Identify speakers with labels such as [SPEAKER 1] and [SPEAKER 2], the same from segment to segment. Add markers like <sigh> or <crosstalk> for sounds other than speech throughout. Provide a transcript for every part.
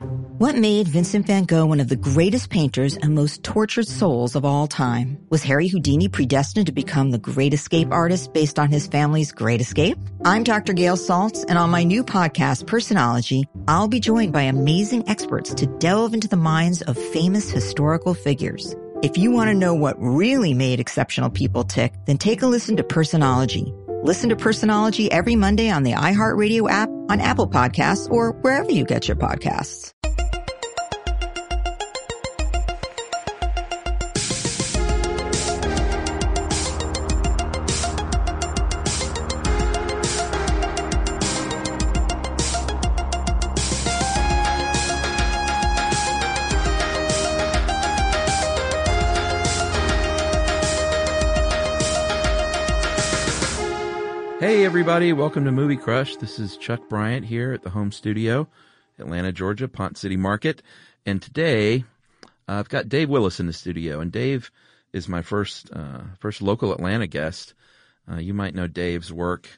[SPEAKER 1] What made Vincent van Gogh one of the greatest painters and most tortured souls of all time? Was Harry Houdini predestined to become the great escape artist based on his family's great escape? I'm Dr. Gail Saltz, and on my new podcast, Personology, I'll be joined by amazing experts to delve into the minds of famous historical figures. If you want to know what really made exceptional people tick, then take a listen to Personology. Listen to Personology every Monday on the iHeartRadio app, on Apple Podcasts, or wherever you get your podcasts.
[SPEAKER 2] Everybody, welcome to Movie Crush. This is Chuck Bryant here at the home studio, Atlanta, Georgia, Ponce City Market. And today, uh, I've got Dave Willis in the studio, and Dave is my first, uh, first local Atlanta guest. Uh, you might know Dave's work.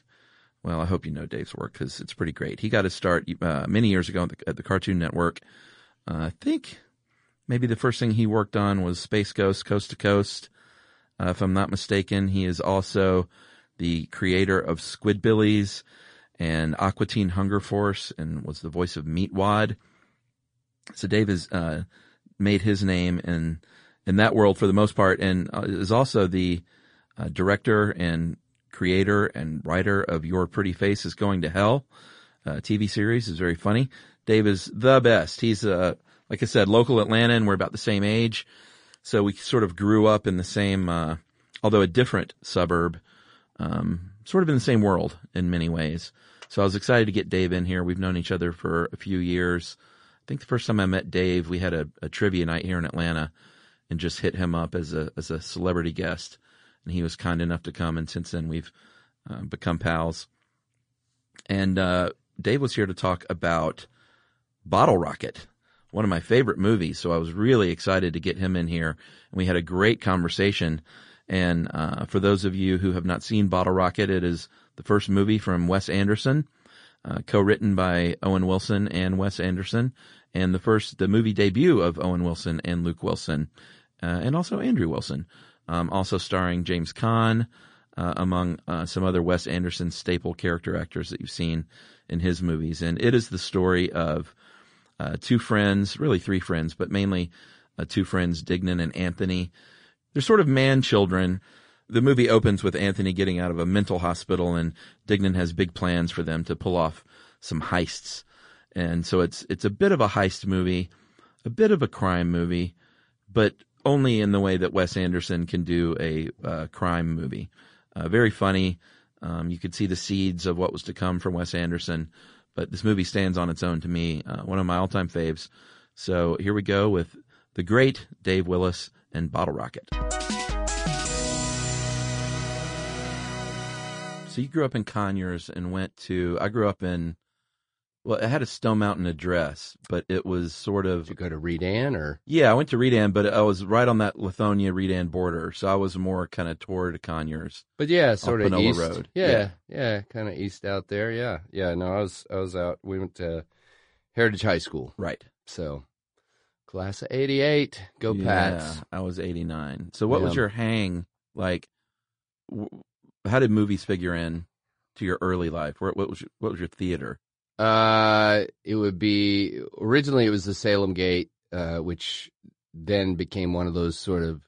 [SPEAKER 2] Well, I hope you know Dave's work because it's pretty great. He got his start uh, many years ago at the, at the Cartoon Network. Uh, I think maybe the first thing he worked on was Space Ghost Coast to Coast. Uh, if I'm not mistaken, he is also the creator of Squidbillies and Aqua Teen Hunger Force and was the voice of Meatwad. So Dave has uh, made his name in in that world for the most part, and uh, is also the uh, director and creator and writer of Your Pretty Face is Going to Hell. Uh, TV series is very funny. Dave is the best. He's uh, like I said, local Atlanta, and we're about the same age, so we sort of grew up in the same, uh, although a different suburb um, sort of in the same world in many ways. So I was excited to get Dave in here. We've known each other for a few years. I think the first time I met Dave, we had a, a trivia night here in Atlanta and just hit him up as a as a celebrity guest, and he was kind enough to come. And since then, we've uh, become pals. And uh, Dave was here to talk about Bottle Rocket, one of my favorite movies. So I was really excited to get him in here, and we had a great conversation. And uh, for those of you who have not seen Bottle Rocket, it is the first movie from Wes Anderson, uh, co-written by Owen Wilson and Wes Anderson, and the first the movie debut of Owen Wilson and Luke Wilson, uh, and also Andrew Wilson, um, also starring James Caan, uh, among uh, some other Wes Anderson staple character actors that you've seen in his movies. And it is the story of uh, two friends, really three friends, but mainly two friends, Dignan and Anthony they're sort of man children. The movie opens with Anthony getting out of a mental hospital, and Dignan has big plans for them to pull off some heists. And so it's it's a bit of a heist movie, a bit of a crime movie, but only in the way that Wes Anderson can do a uh, crime movie. Uh, very funny. Um, you could see the seeds of what was to come from Wes Anderson, but this movie stands on its own to me. Uh, one of my all-time faves. So here we go with the great Dave Willis and Bottle Rocket. So you grew up in Conyers and went to, I grew up in, well, I had a Stone Mountain address, but it was sort of.
[SPEAKER 3] Did you go to Redan or?
[SPEAKER 2] Yeah, I went to Redan, but I was right on that Lithonia Redan border. So I was more kind of toward Conyers.
[SPEAKER 3] But yeah, sort of
[SPEAKER 2] Panola
[SPEAKER 3] east.
[SPEAKER 2] Road.
[SPEAKER 3] Yeah,
[SPEAKER 2] Yeah.
[SPEAKER 3] yeah, kind of east out there. Yeah, yeah. No, I was, I was out. We went to Heritage High School.
[SPEAKER 2] Right.
[SPEAKER 3] So, class of '88. Go Pats.
[SPEAKER 2] I was 89. So what was your hang like? W- how did movies figure in to your early life? Where, what was your, what was your theater?
[SPEAKER 3] Uh, it would be originally it was the Salem Gate, uh, which then became one of those sort of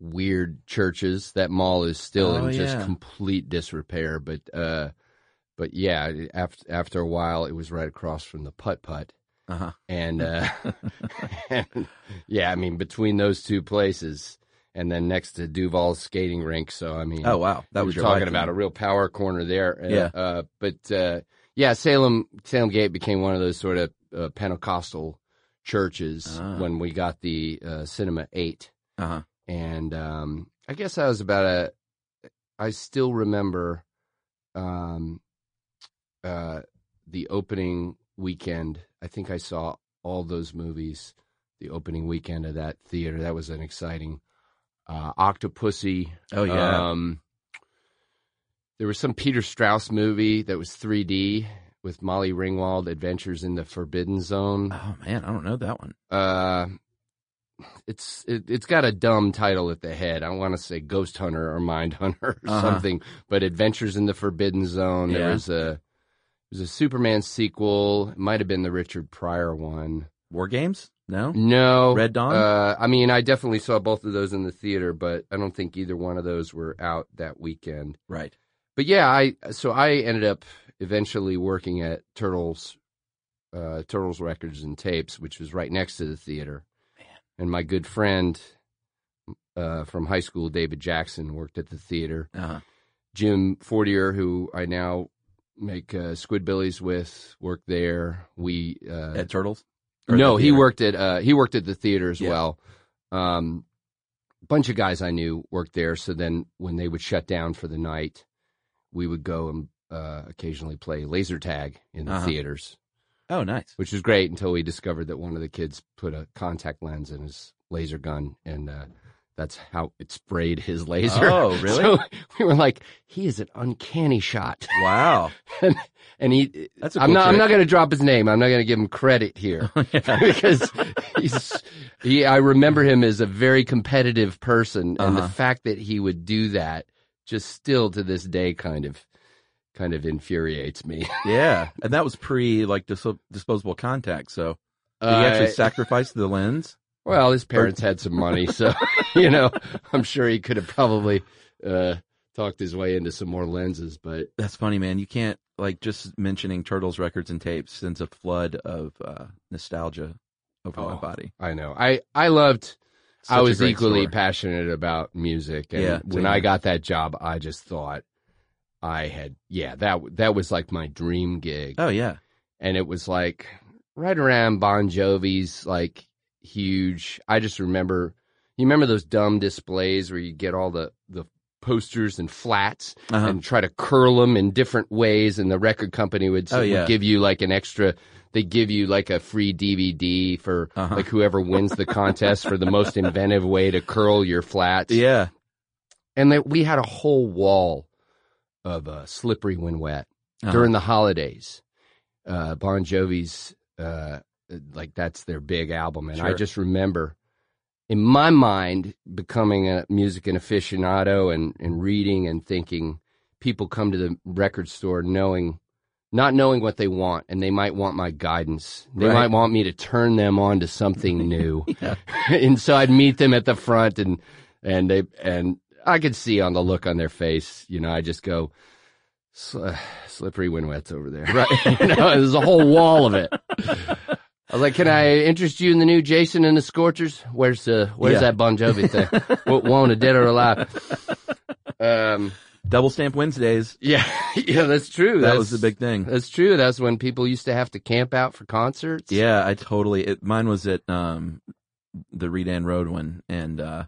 [SPEAKER 3] weird churches. That mall is still
[SPEAKER 2] Oh,
[SPEAKER 3] in just complete disrepair, but uh, but yeah, after after a while, it was right across from the Putt Putt.
[SPEAKER 2] Uh huh.
[SPEAKER 3] and uh <laughs> <laughs> and yeah i mean between those two places and then next to duval's skating rink so i mean
[SPEAKER 2] Oh wow, that was
[SPEAKER 3] talking
[SPEAKER 2] life
[SPEAKER 3] about a real power corner there Uh,
[SPEAKER 2] Yeah.
[SPEAKER 3] uh but uh yeah salem salem gate became one of those sort of uh, pentecostal churches
[SPEAKER 2] Ah.
[SPEAKER 3] when we got the uh, Cinema 8.
[SPEAKER 2] Uh huh.
[SPEAKER 3] And um, I guess I was about a. I still remember um, uh, the opening weekend. I think I saw all those movies the opening weekend of that theater. That was an exciting. Uh, Octopussy.
[SPEAKER 2] Oh yeah.
[SPEAKER 3] Um, there was some Peter Strauss movie that was 3D with Molly Ringwald, Adventures in the Forbidden Zone.
[SPEAKER 2] oh man, I don't know that one.
[SPEAKER 3] Uh, it's it, it's got a dumb title at the head. I want to say Ghost Hunter or Mind Hunter or
[SPEAKER 2] Uh-huh.
[SPEAKER 3] something, but Adventures in the Forbidden Zone. There was a was a Superman sequel. It might have been the Richard Pryor one.
[SPEAKER 2] War games? No.
[SPEAKER 3] No,
[SPEAKER 2] Red Dawn?
[SPEAKER 3] Uh, I mean, I definitely saw both of those in the theater, but I don't think either one of those were out that weekend.
[SPEAKER 2] Right.
[SPEAKER 3] But yeah, I so I ended up eventually working at Turtles, uh, Turtles Records and Tapes, which was right next to the theater. And my good friend uh, from high school, David Jackson, worked at the theater.
[SPEAKER 2] Uh huh.
[SPEAKER 3] Jim Fortier, who I now make uh, Squidbillies with, worked there. We uh,
[SPEAKER 2] At Turtles. Or
[SPEAKER 3] no,
[SPEAKER 2] the
[SPEAKER 3] he worked at uh, he worked at the theater as
[SPEAKER 2] Yeah.
[SPEAKER 3] well. Um, bunch of guys I knew worked there. So then, when they would shut down for the night, we would go and uh, occasionally play laser tag in the
[SPEAKER 2] Uh-huh.
[SPEAKER 3] theaters,
[SPEAKER 2] Oh, nice.
[SPEAKER 3] which was great until we discovered that one of the kids put a contact lens in his laser gun, and uh, that's how it sprayed his laser.
[SPEAKER 2] Oh, <laughs> really?
[SPEAKER 3] So <laughs> we were like, he is an uncanny shot,
[SPEAKER 2] Wow. <laughs>
[SPEAKER 3] and, and he.
[SPEAKER 2] That's a
[SPEAKER 3] I'm
[SPEAKER 2] cool
[SPEAKER 3] not. I'm not going to drop his name. I'm not going to give him credit here because he's he I remember him as a very competitive person and the
[SPEAKER 2] Uh-huh.
[SPEAKER 3] fact that he would do that just still to this day kind of kind of infuriates me.
[SPEAKER 2] yeah, and that was pre like dis- disposable contact. So he actually
[SPEAKER 3] Uh,
[SPEAKER 2] sacrifice the lens?
[SPEAKER 3] Well, his parents had some money, so <laughs> you know, I'm sure he could have probably uh talked his way into some more lenses, but
[SPEAKER 2] That's funny, man. You can't like just mentioning Turtles records and tapes sends a flood of uh, nostalgia over my
[SPEAKER 3] Oh.
[SPEAKER 2] body.
[SPEAKER 3] I know. I I loved
[SPEAKER 2] Such
[SPEAKER 3] I was equally
[SPEAKER 2] store.
[SPEAKER 3] passionate about music, and
[SPEAKER 2] Yeah,
[SPEAKER 3] when I got that job, I just thought I had yeah that that was like my dream gig,
[SPEAKER 2] Oh yeah,
[SPEAKER 3] and it was like right around Bon Jovi's like huge. I just remember you remember those dumb displays where you get all the the posters and flats
[SPEAKER 2] uh-huh.
[SPEAKER 3] and try to curl them in different ways, and the record company would,
[SPEAKER 2] Oh,
[SPEAKER 3] would give you like an extra. They give you like a free DVD for
[SPEAKER 2] Uh-huh.
[SPEAKER 3] like whoever wins the contest for the most inventive way to curl your flats.
[SPEAKER 2] yeah.
[SPEAKER 3] and that we had a whole wall of uh, "Slippery When Wet"
[SPEAKER 2] Uh-huh.
[SPEAKER 3] during the holidays. Uh, bon Jovi's uh, Uh, like that's their big album, and I just remember in my mind becoming a music and aficionado and, and reading and thinking people come to the record store knowing not knowing what they want and they might want my guidance. They
[SPEAKER 2] Right.
[SPEAKER 3] might want me to turn them on to something <laughs> new. <laughs> And so i'd meet them at the front and and they and i could see on the look on their face you know i just go "Sl- <sighs> slippery when wet's over there. <laughs>
[SPEAKER 2] Right.
[SPEAKER 3] you know there's a whole wall of it I was like, "Can I interest you in the new Jason and the Scorchers? Where's uh, where's
[SPEAKER 2] Yeah.
[SPEAKER 3] that Bon Jovi thing? What one, a dead or alive?" Um,
[SPEAKER 2] Double stamp Wednesdays.
[SPEAKER 3] yeah, <laughs> yeah, that's true.
[SPEAKER 2] That
[SPEAKER 3] That's-
[SPEAKER 2] was the big thing.
[SPEAKER 3] That's true. That's when people used to have to camp out for concerts.
[SPEAKER 2] Yeah, I totally. It, mine was at um the Redan Road one, and uh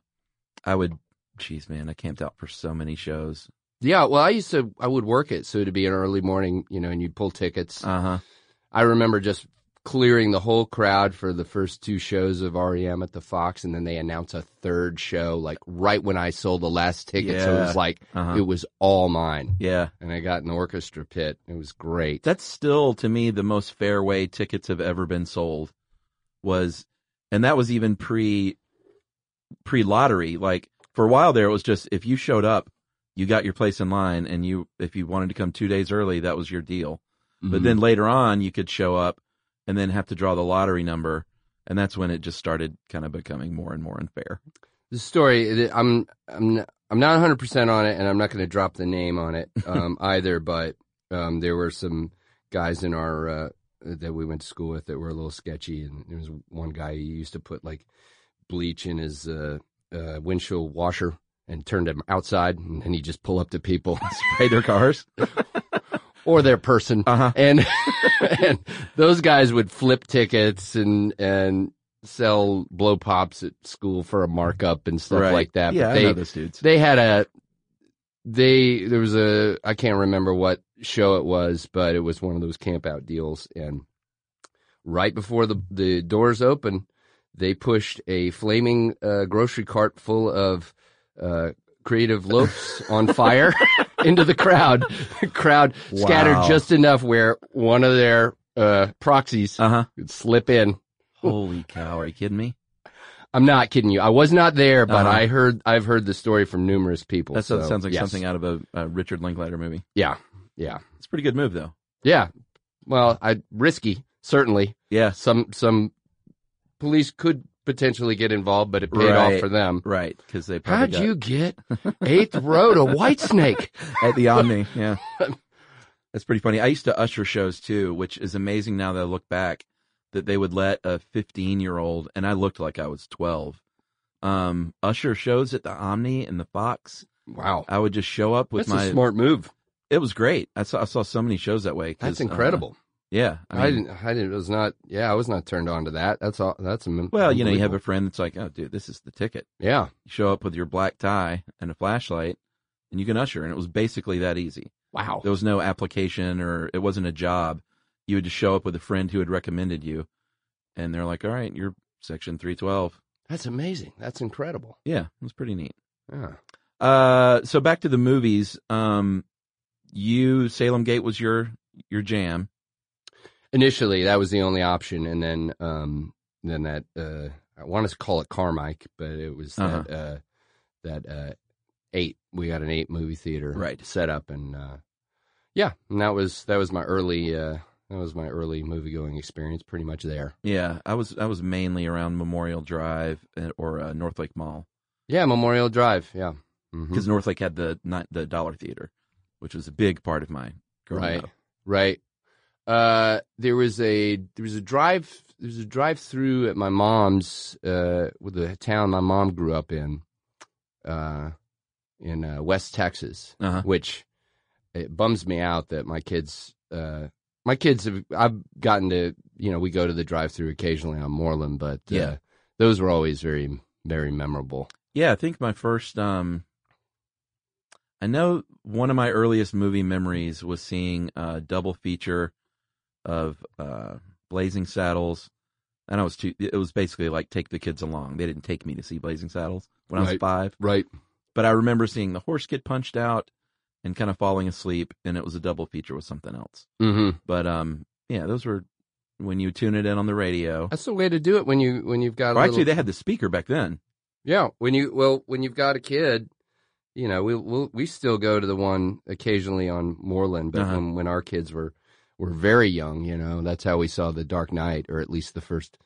[SPEAKER 2] I would. Jeez, man, I camped out for so many shows.
[SPEAKER 3] yeah. Well, I used to. I would work it, so it'd be an early morning, you know, and you'd pull tickets.
[SPEAKER 2] Uh huh.
[SPEAKER 3] I remember just clearing the whole crowd for the first two shows of REM at the Fox, and then they announce a third show, like right when I sold the last ticket. So it
[SPEAKER 2] Yeah.
[SPEAKER 3] was like
[SPEAKER 2] Uh-huh.
[SPEAKER 3] it was all mine,
[SPEAKER 2] Yeah,
[SPEAKER 3] and I got an orchestra pit. It was great.
[SPEAKER 2] that's still to me the most fair way tickets have ever been sold. Was, and that was even pre pre lottery. Like for a while there, it was just if you showed up, you got your place in line, and you if you wanted to come two days early, that was your deal. But
[SPEAKER 3] Mhm.
[SPEAKER 2] then later on, you could show up and then have to draw the lottery number, and that's when it just started kind of becoming more and more unfair.
[SPEAKER 3] the story i'm i'm not, i'm not 100% on it and i'm not going to drop the name on it <laughs> um, either but um, there were some guys in our uh, that we went to school with that were a little sketchy and there was one guy who used to put like bleach in his uh, uh, windshield washer and turned him outside and then he'd just pull up to people and <laughs>
[SPEAKER 2] Spray their cars. <laughs>
[SPEAKER 3] or their person,
[SPEAKER 2] Uh-huh.
[SPEAKER 3] and <laughs> and those guys would flip tickets and and sell blow pops at school for a markup and stuff
[SPEAKER 2] right.
[SPEAKER 3] like that.
[SPEAKER 2] Yeah,
[SPEAKER 3] but
[SPEAKER 2] I
[SPEAKER 3] they
[SPEAKER 2] know those dudes.
[SPEAKER 3] they had a they there was a I can't remember what show it was, but it was one of those camp out deals and right before the the doors open, they pushed a flaming uh, grocery cart full of uh, creative loaves on fire <laughs> into the crowd. The <laughs> crowd scattered just enough where one of their uh, proxies
[SPEAKER 2] Uh huh.
[SPEAKER 3] could slip in.
[SPEAKER 2] Holy cow! Are you kidding me?
[SPEAKER 3] I'm not kidding you. I was not there, but
[SPEAKER 2] Uh-huh.
[SPEAKER 3] I heard I've heard the story from numerous people.
[SPEAKER 2] That
[SPEAKER 3] so,
[SPEAKER 2] sounds like
[SPEAKER 3] yes.
[SPEAKER 2] something out of a, a Richard Linklater movie.
[SPEAKER 3] Yeah, yeah.
[SPEAKER 2] It's a pretty good move, though.
[SPEAKER 3] Yeah. Well, I risky certainly.
[SPEAKER 2] Yeah,
[SPEAKER 3] Some some police could potentially get involved, but it paid
[SPEAKER 2] Right.
[SPEAKER 3] off for them.
[SPEAKER 2] right. Because they probably
[SPEAKER 3] How'd
[SPEAKER 2] got
[SPEAKER 3] you get eighth row to White Snake? <laughs>
[SPEAKER 2] at the Omni. Yeah, <laughs> that's pretty funny. I used to usher shows too, which is amazing now that I look back. That they would let a 15 year old, and I looked like I was 12, um, usher shows at the Omni and the Fox.
[SPEAKER 3] Wow,
[SPEAKER 2] I would just show up with
[SPEAKER 3] that's
[SPEAKER 2] my.
[SPEAKER 3] a smart move.
[SPEAKER 2] It was great. I saw I saw so many shows that way.
[SPEAKER 3] That's
[SPEAKER 2] uh,
[SPEAKER 3] incredible.
[SPEAKER 2] Yeah,
[SPEAKER 3] I,
[SPEAKER 2] I,
[SPEAKER 3] didn't. I didn't. It was not. Yeah, I was not turned on to that. That's all. That's a.
[SPEAKER 2] well, you know, you have a friend that's like, "Oh, dude, this is the ticket."
[SPEAKER 3] Yeah.
[SPEAKER 2] You show up with your black tie and a flashlight, and you can usher, and it was basically that easy.
[SPEAKER 3] Wow.
[SPEAKER 2] There was no application or it wasn't a job. You would just show up with a friend who had recommended you, and they're like, "All right, you're section 312."
[SPEAKER 3] That's amazing. That's incredible.
[SPEAKER 2] Yeah, it was pretty neat.
[SPEAKER 3] Yeah.
[SPEAKER 2] Uh, so back to the movies. Um, you Salem Gate was your your jam.
[SPEAKER 3] Initially, that was the only option, and then, um, then that. Uh, I want to call it Carmike, but it was
[SPEAKER 2] Uh-huh.
[SPEAKER 3] that. Uh, that uh, eight. We got an eight movie theater
[SPEAKER 2] Right.
[SPEAKER 3] set up, and uh, yeah, and that was that was my early. Uh, that was my early movie going experience. Pretty much there.
[SPEAKER 2] Yeah, I was I was mainly around Memorial Drive or uh, North Lake Mall
[SPEAKER 3] Yeah, Memorial Drive. Yeah.
[SPEAKER 2] Because North Lake had the not the Dollar Theater, which was a big part of my growing
[SPEAKER 3] right
[SPEAKER 2] up.
[SPEAKER 3] right uh there was a there was a drive there was a drive through at my mom's uh with the town my mom grew up in uh in uh, west texas
[SPEAKER 2] Uh-huh.
[SPEAKER 3] which it bums me out that my kids uh my kids have i've gotten to you know we go to the drive through occasionally on moreland but uh,
[SPEAKER 2] Yeah.
[SPEAKER 3] those were always very very memorable
[SPEAKER 2] Yeah, I think my first um I know one of my earliest movie memories was seeing a double feature of uh Blazing Saddles. And I was too it was basically like take the kids along. They didn't take me to see Blazing Saddles when I was 5,
[SPEAKER 3] right
[SPEAKER 2] but I remember seeing the horse get punched out and kind of falling asleep and it was a double feature with something else.
[SPEAKER 3] mm-hmm
[SPEAKER 2] But um yeah, those were when you tune it in on the radio.
[SPEAKER 3] that's the way to do it when you when you've got a
[SPEAKER 2] Well, actually they had the speaker back then.
[SPEAKER 3] Yeah, when you well, when you've got a kid, you know, we we we still go to the one occasionally on Moreland, but
[SPEAKER 2] Uh-huh.
[SPEAKER 3] when when our kids were were very young, you know, that's how we saw the Dark Knight, or at least the first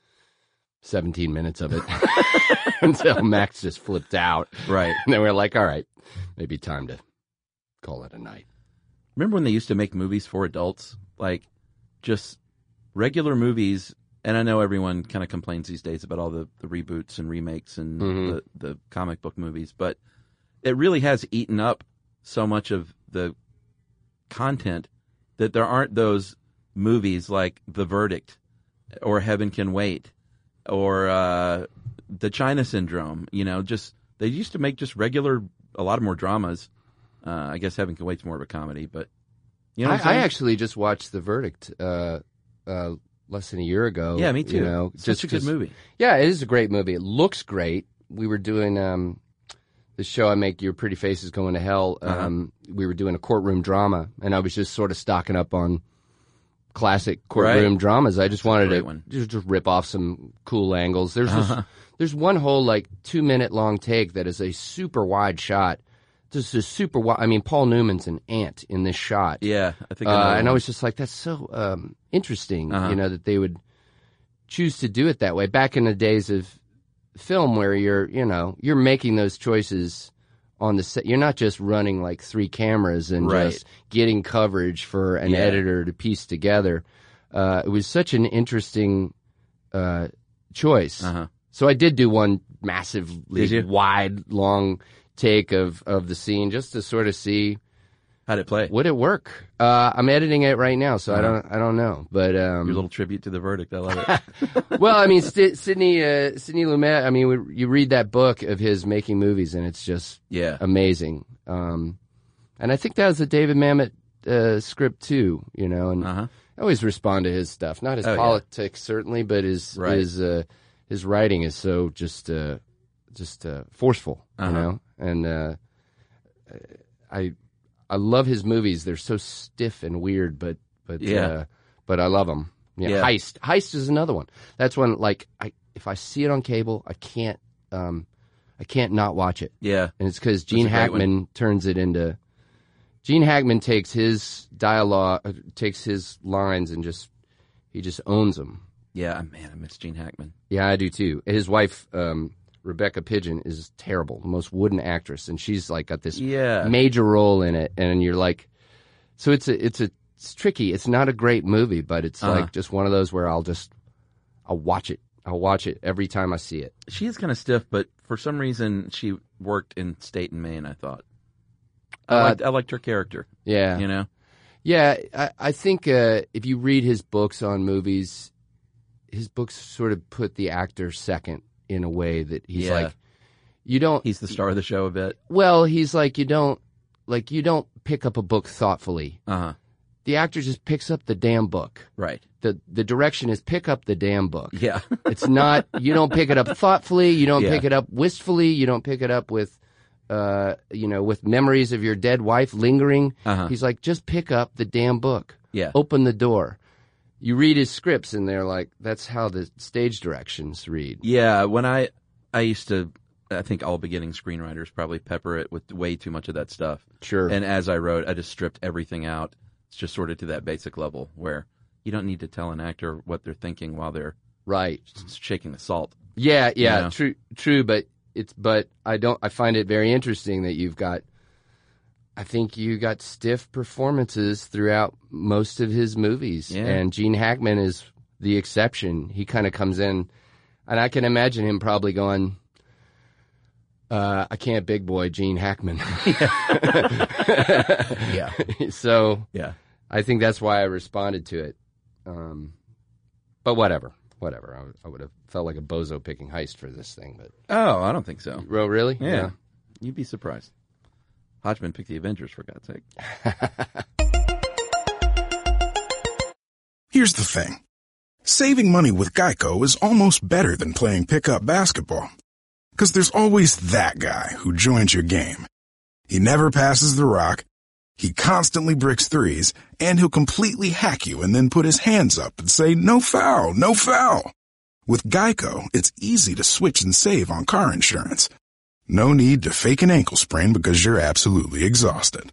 [SPEAKER 3] seventeen minutes of it, <laughs> <laughs> until Max just flipped out,
[SPEAKER 2] Right.
[SPEAKER 3] and then we are like, all right, maybe time to call it a night.
[SPEAKER 2] Remember when they used to make movies for adults? Like just regular movies. And I know everyone kind of complains these days about all the, the reboots and remakes and
[SPEAKER 3] Mhm.
[SPEAKER 2] the, the comic book movies, but it really has eaten up so much of the content that there aren't those movies like The Verdict or Heaven Can Wait or uh, The China Syndrome. You know, just they used to make just regular, a lot of more dramas. Uh, I guess Heaven Can Wait's more of a comedy, but you know,
[SPEAKER 3] I, I actually just watched The Verdict uh, uh, less than a year ago.
[SPEAKER 2] yeah, me too.
[SPEAKER 3] You know,
[SPEAKER 2] Such
[SPEAKER 3] just
[SPEAKER 2] a good
[SPEAKER 3] 'cause-
[SPEAKER 2] movie.
[SPEAKER 3] Yeah, it is a great movie. It looks great. We were doing um, the show I make, Your Pretty Faces Going to Hell.
[SPEAKER 2] Uh-huh.
[SPEAKER 3] Um, We were doing a courtroom drama, and I was just sort of stocking up on classic courtroom
[SPEAKER 2] Right.
[SPEAKER 3] dramas. I just wanted to
[SPEAKER 2] one.
[SPEAKER 3] just, just rip off some cool angles. There's
[SPEAKER 2] Uh-huh.
[SPEAKER 3] this, there's one whole like two minute long take that is a super wide shot. Just a super wide. I mean, Paul Newman's an ant in this shot.
[SPEAKER 2] Yeah, I think.
[SPEAKER 3] Uh,
[SPEAKER 2] know
[SPEAKER 3] and I was just like, that's so um, interesting,
[SPEAKER 2] Uh-huh.
[SPEAKER 3] you know, that they would choose to do it that way. Back in the days of film, where you're, you know, you're making those choices on the set. You're not just running like three cameras and
[SPEAKER 2] Right.
[SPEAKER 3] just getting coverage for an
[SPEAKER 2] Yeah.
[SPEAKER 3] editor to piece together. Uh, it was such an interesting uh, choice.
[SPEAKER 2] Uh-huh.
[SPEAKER 3] So I did do one massively wide, long take of, of the scene just to sort of see
[SPEAKER 2] How'd it play?
[SPEAKER 3] Would it work? Uh, I'm editing it right now, so I
[SPEAKER 2] Uh-huh.
[SPEAKER 3] don't I don't know. But um,
[SPEAKER 2] Your little tribute to the verdict. I love it. <laughs>
[SPEAKER 3] well, I mean, St- Sidney uh, Sidney Lumet. I mean, we, you read that book of his making movies, and it's just
[SPEAKER 2] yeah.
[SPEAKER 3] amazing. Um, and I think that was a David Mamet uh, script too. You know, and
[SPEAKER 2] Uh huh.
[SPEAKER 3] I always respond to his stuff, not his
[SPEAKER 2] Oh, yeah.
[SPEAKER 3] politics certainly, but his
[SPEAKER 2] Right.
[SPEAKER 3] his uh, his writing is so just uh, just uh, forceful,
[SPEAKER 2] Uh-huh.
[SPEAKER 3] you know. And uh, I I love his movies. They're so stiff and weird, but but
[SPEAKER 2] Yeah.
[SPEAKER 3] uh, but I love them. Yeah,
[SPEAKER 2] Yeah.
[SPEAKER 3] Heist Heist is another one. That's one like I if I see it on cable, I can't um I can't not watch it
[SPEAKER 2] Yeah.
[SPEAKER 3] and it's because Gene. Hackman turns it into. Gene Hackman takes his dialogue, uh, takes his lines, and just he just owns them.
[SPEAKER 2] Yeah. Man, I miss Gene Hackman.
[SPEAKER 3] Yeah, I do too. His wife, um, Rebecca Pidgeon, is terrible, the most wooden actress, and she's like got this
[SPEAKER 2] Yeah.
[SPEAKER 3] major role in it, and you're like, so it's a it's a it's tricky. It's not a great movie, but it's
[SPEAKER 2] Uh-huh.
[SPEAKER 3] like just one of those where I'll just I'll watch it. I'll watch it every time I see it.
[SPEAKER 2] She is kind of stiff, but for some reason she worked in State and Main. I thought. I
[SPEAKER 3] Uh,
[SPEAKER 2] liked, I liked her character.
[SPEAKER 3] Yeah,
[SPEAKER 2] You know.
[SPEAKER 3] Yeah, I, I think uh, if you read his books on movies, his books sort of put the actor second in a way that he's
[SPEAKER 2] Yeah.
[SPEAKER 3] like, you don't.
[SPEAKER 2] He's the star of the show a bit.
[SPEAKER 3] well, he's like you don't like you don't pick up a book thoughtfully.
[SPEAKER 2] Uh huh.
[SPEAKER 3] The actor just picks up the damn book.
[SPEAKER 2] Right.
[SPEAKER 3] the The direction is pick up the damn book.
[SPEAKER 2] Yeah. <laughs>
[SPEAKER 3] It's not you don't pick it up thoughtfully. You don't
[SPEAKER 2] Yeah.
[SPEAKER 3] pick it up wistfully. You don't pick it up with. Uh, you know, with memories of your dead wife lingering,
[SPEAKER 2] Uh-huh.
[SPEAKER 3] he's like, just pick up the damn book
[SPEAKER 2] yeah.
[SPEAKER 3] open the door. You read his scripts, and they're like, that's how the stage directions read.
[SPEAKER 2] Yeah. When I I used to, I think all beginning screenwriters probably pepper it with way too much of that stuff.
[SPEAKER 3] Sure.
[SPEAKER 2] And as I wrote, I just stripped everything out. It's just sort of to that basic level where you don't need to tell an actor what they're thinking while they're
[SPEAKER 3] right.
[SPEAKER 2] shaking the salt.
[SPEAKER 3] Yeah, yeah,
[SPEAKER 2] Yeah.
[SPEAKER 3] true, true. But it's, but I don't. I find it very interesting that you've got. I think you got stiff performances throughout most of his movies,
[SPEAKER 2] Yeah.
[SPEAKER 3] and Gene Hackman is the exception. He kind of comes in, and I can imagine him probably going. Uh, I can't big boy Gene Hackman. <laughs>
[SPEAKER 2] Yeah. <laughs>
[SPEAKER 3] so
[SPEAKER 2] Yeah.
[SPEAKER 3] I think that's why I responded to it. Um, but whatever, whatever. I, would- I would have felt like a bozo picking heist for this thing. But
[SPEAKER 2] Oh, I don't think so.
[SPEAKER 3] oh, really?
[SPEAKER 2] Yeah. You'd be surprised. Hodgman picked the Avengers for God's sake. <laughs>
[SPEAKER 4] Here's the thing. Saving money with Geico is almost better than playing pickup basketball. Because there's always that guy who joins your game. He never passes the rock, he constantly bricks threes, and he'll completely hack you and then put his hands up and say, no foul, no foul. With Geico, it's easy to switch and save on car insurance. No need to fake an ankle sprain because you're absolutely exhausted.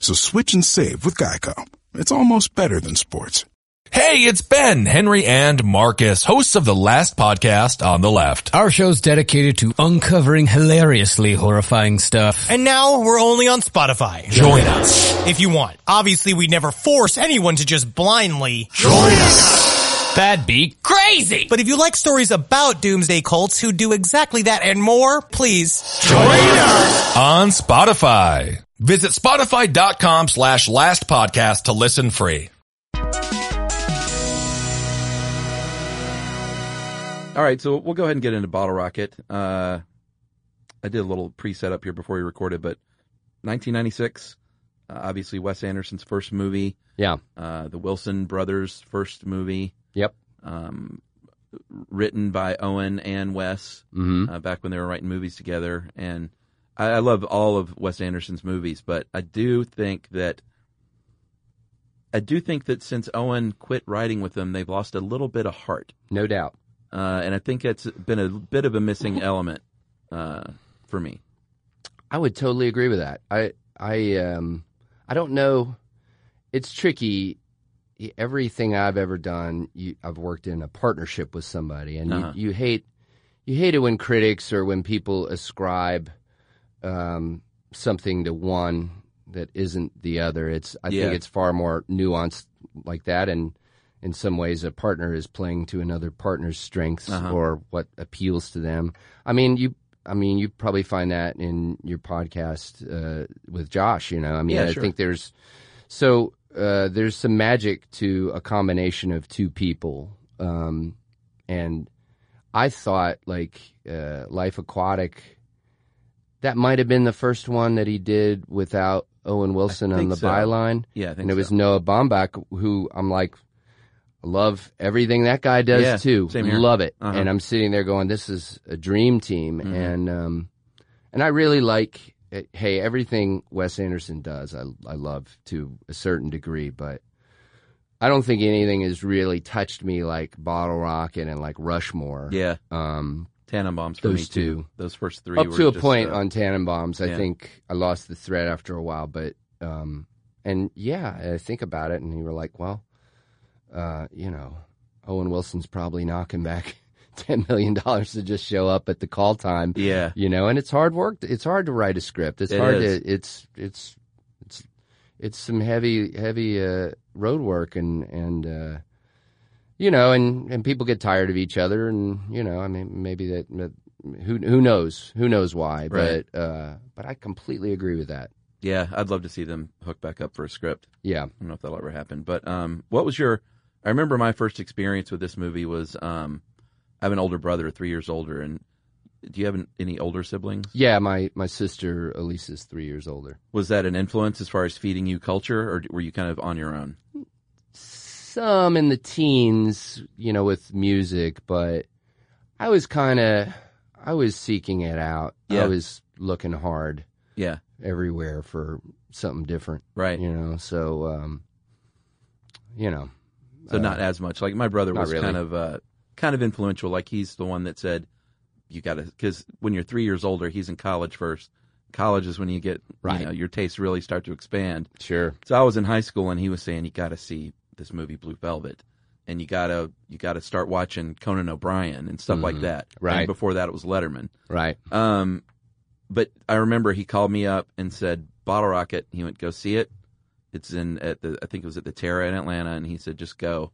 [SPEAKER 4] So switch and save with Geico. It's almost better than sports.
[SPEAKER 5] Hey, it's Ben, Henry, and Marcus, hosts of the last podcast on the left.
[SPEAKER 6] Our show's dedicated to uncovering hilariously horrifying stuff.
[SPEAKER 7] And now we're only on Spotify.
[SPEAKER 5] Join us.
[SPEAKER 7] If you want. Obviously, we'd never force anyone to just blindly.
[SPEAKER 5] Join us.
[SPEAKER 6] That'd be crazy!
[SPEAKER 7] But if you like stories about doomsday cults who do exactly that and more, please.
[SPEAKER 5] Join us on Spotify. Visit spotify.com slash last podcast to listen free.
[SPEAKER 2] All right, so we'll go ahead and get into Bottle Rocket. Uh, I did a little pre-setup here before we recorded, but 1996, uh, obviously Wes Anderson's first movie,
[SPEAKER 3] Yeah.
[SPEAKER 2] uh, the Wilson brothers' first movie,
[SPEAKER 3] Yep.
[SPEAKER 2] um, written by Owen and Wes
[SPEAKER 3] hmm
[SPEAKER 2] uh, back when they were writing movies together. And I, I love all of Wes Anderson's movies, but I do think that I do think that since Owen quit writing with them, they've lost a little bit of heart.
[SPEAKER 3] No doubt.
[SPEAKER 2] Uh, and I think it's been a bit of a missing <laughs> element uh, for me.
[SPEAKER 3] I would totally agree with that. I I um I don't know. It's tricky. Everything I've ever done, you, I've worked in a partnership with somebody, and
[SPEAKER 2] Uh-huh.
[SPEAKER 3] you, you hate you hate it when critics or when people ascribe um, something to one that isn't the other. It's I
[SPEAKER 2] Yeah.
[SPEAKER 3] think it's far more nuanced like that, and in some ways, a partner is playing to another partner's strengths
[SPEAKER 2] Uh-huh.
[SPEAKER 3] or what appeals to them. I mean, you I mean, you probably find that in your podcast uh, with Josh. You know, I mean,
[SPEAKER 2] Yeah,
[SPEAKER 3] I
[SPEAKER 2] sure.
[SPEAKER 3] think there's so uh, there's some magic to a combination of two people, um, and I thought like uh, Life Aquatic. That might have been the first one that he did without Owen Wilson on the
[SPEAKER 2] so.
[SPEAKER 3] byline.
[SPEAKER 2] Yeah,
[SPEAKER 3] and it was. Noah Baumbach, who I'm like, love everything that guy does
[SPEAKER 2] Yeah,
[SPEAKER 3] too.
[SPEAKER 2] same here.
[SPEAKER 3] Love it.
[SPEAKER 2] Uh-huh.
[SPEAKER 3] And I'm sitting there going, this is a dream team.
[SPEAKER 2] Mhm.
[SPEAKER 3] And, um, and I really like, hey, everything Wes Anderson does, I, I love to a certain degree, but I don't think anything has really touched me like Bottle Rocket and like Rushmore.
[SPEAKER 2] Yeah,
[SPEAKER 3] Um,
[SPEAKER 2] Tenenbaums for
[SPEAKER 3] Those
[SPEAKER 2] me too.
[SPEAKER 3] two.
[SPEAKER 2] Those first three
[SPEAKER 3] up
[SPEAKER 2] were
[SPEAKER 3] to a
[SPEAKER 2] just,
[SPEAKER 3] point
[SPEAKER 2] uh,
[SPEAKER 3] on Tenenbaums, I
[SPEAKER 2] yeah.
[SPEAKER 3] think I lost the thread after a while, but um, and yeah, I think about it, and you were like, well, uh, you know, Owen Wilson's probably knocking back ten million dollars to just show up at the call time,
[SPEAKER 2] Yeah,
[SPEAKER 3] you know, and it's hard work. It's hard to write a script. It's
[SPEAKER 2] It
[SPEAKER 3] hard
[SPEAKER 2] is.
[SPEAKER 3] to. It's it's it's it's some heavy heavy uh, road work and and. Uh, you know, and, and people get tired of each other, and you know, I mean, maybe that, that who who knows who knows why,
[SPEAKER 2] Right.
[SPEAKER 3] but uh, but I completely agree with that.
[SPEAKER 2] yeah. I'd love to see them hook back up for a script.
[SPEAKER 3] Yeah,
[SPEAKER 2] I don't know if that'll ever happen. But um, what was your? I remember my first experience with this movie was um, I have an older brother, three years older, and do you have an, any older siblings?
[SPEAKER 3] yeah. My my sister Elise is three years older.
[SPEAKER 2] Was that an influence as far as feeding you culture, or were you kind of on your own?
[SPEAKER 3] Some in the teens, you know, with music, but I was kind of I was seeking it out.
[SPEAKER 2] Yeah.
[SPEAKER 3] I was looking hard
[SPEAKER 2] Yeah,
[SPEAKER 3] everywhere for something different.
[SPEAKER 2] right.
[SPEAKER 3] You know, so um, you know,
[SPEAKER 2] So not as much. Like my brother was
[SPEAKER 3] really.
[SPEAKER 2] kind of uh, kind of influential. Like he's the one that said you got to because when you're three years older, he's in college first. College is when you get
[SPEAKER 3] Right.
[SPEAKER 2] you know your tastes really start to expand.
[SPEAKER 3] sure,
[SPEAKER 2] So I was in high school and he was saying you got to see this movie Blue Velvet, and you gotta you gotta start watching Conan O'Brien and stuff like that.
[SPEAKER 3] Mm-hmm. Right.
[SPEAKER 2] And before that, it was Letterman.
[SPEAKER 3] right,
[SPEAKER 2] Um, but I remember he called me up and said Bottle Rocket. He went go see it. It's in at the I think it was at the Tara in Atlanta, and he said just go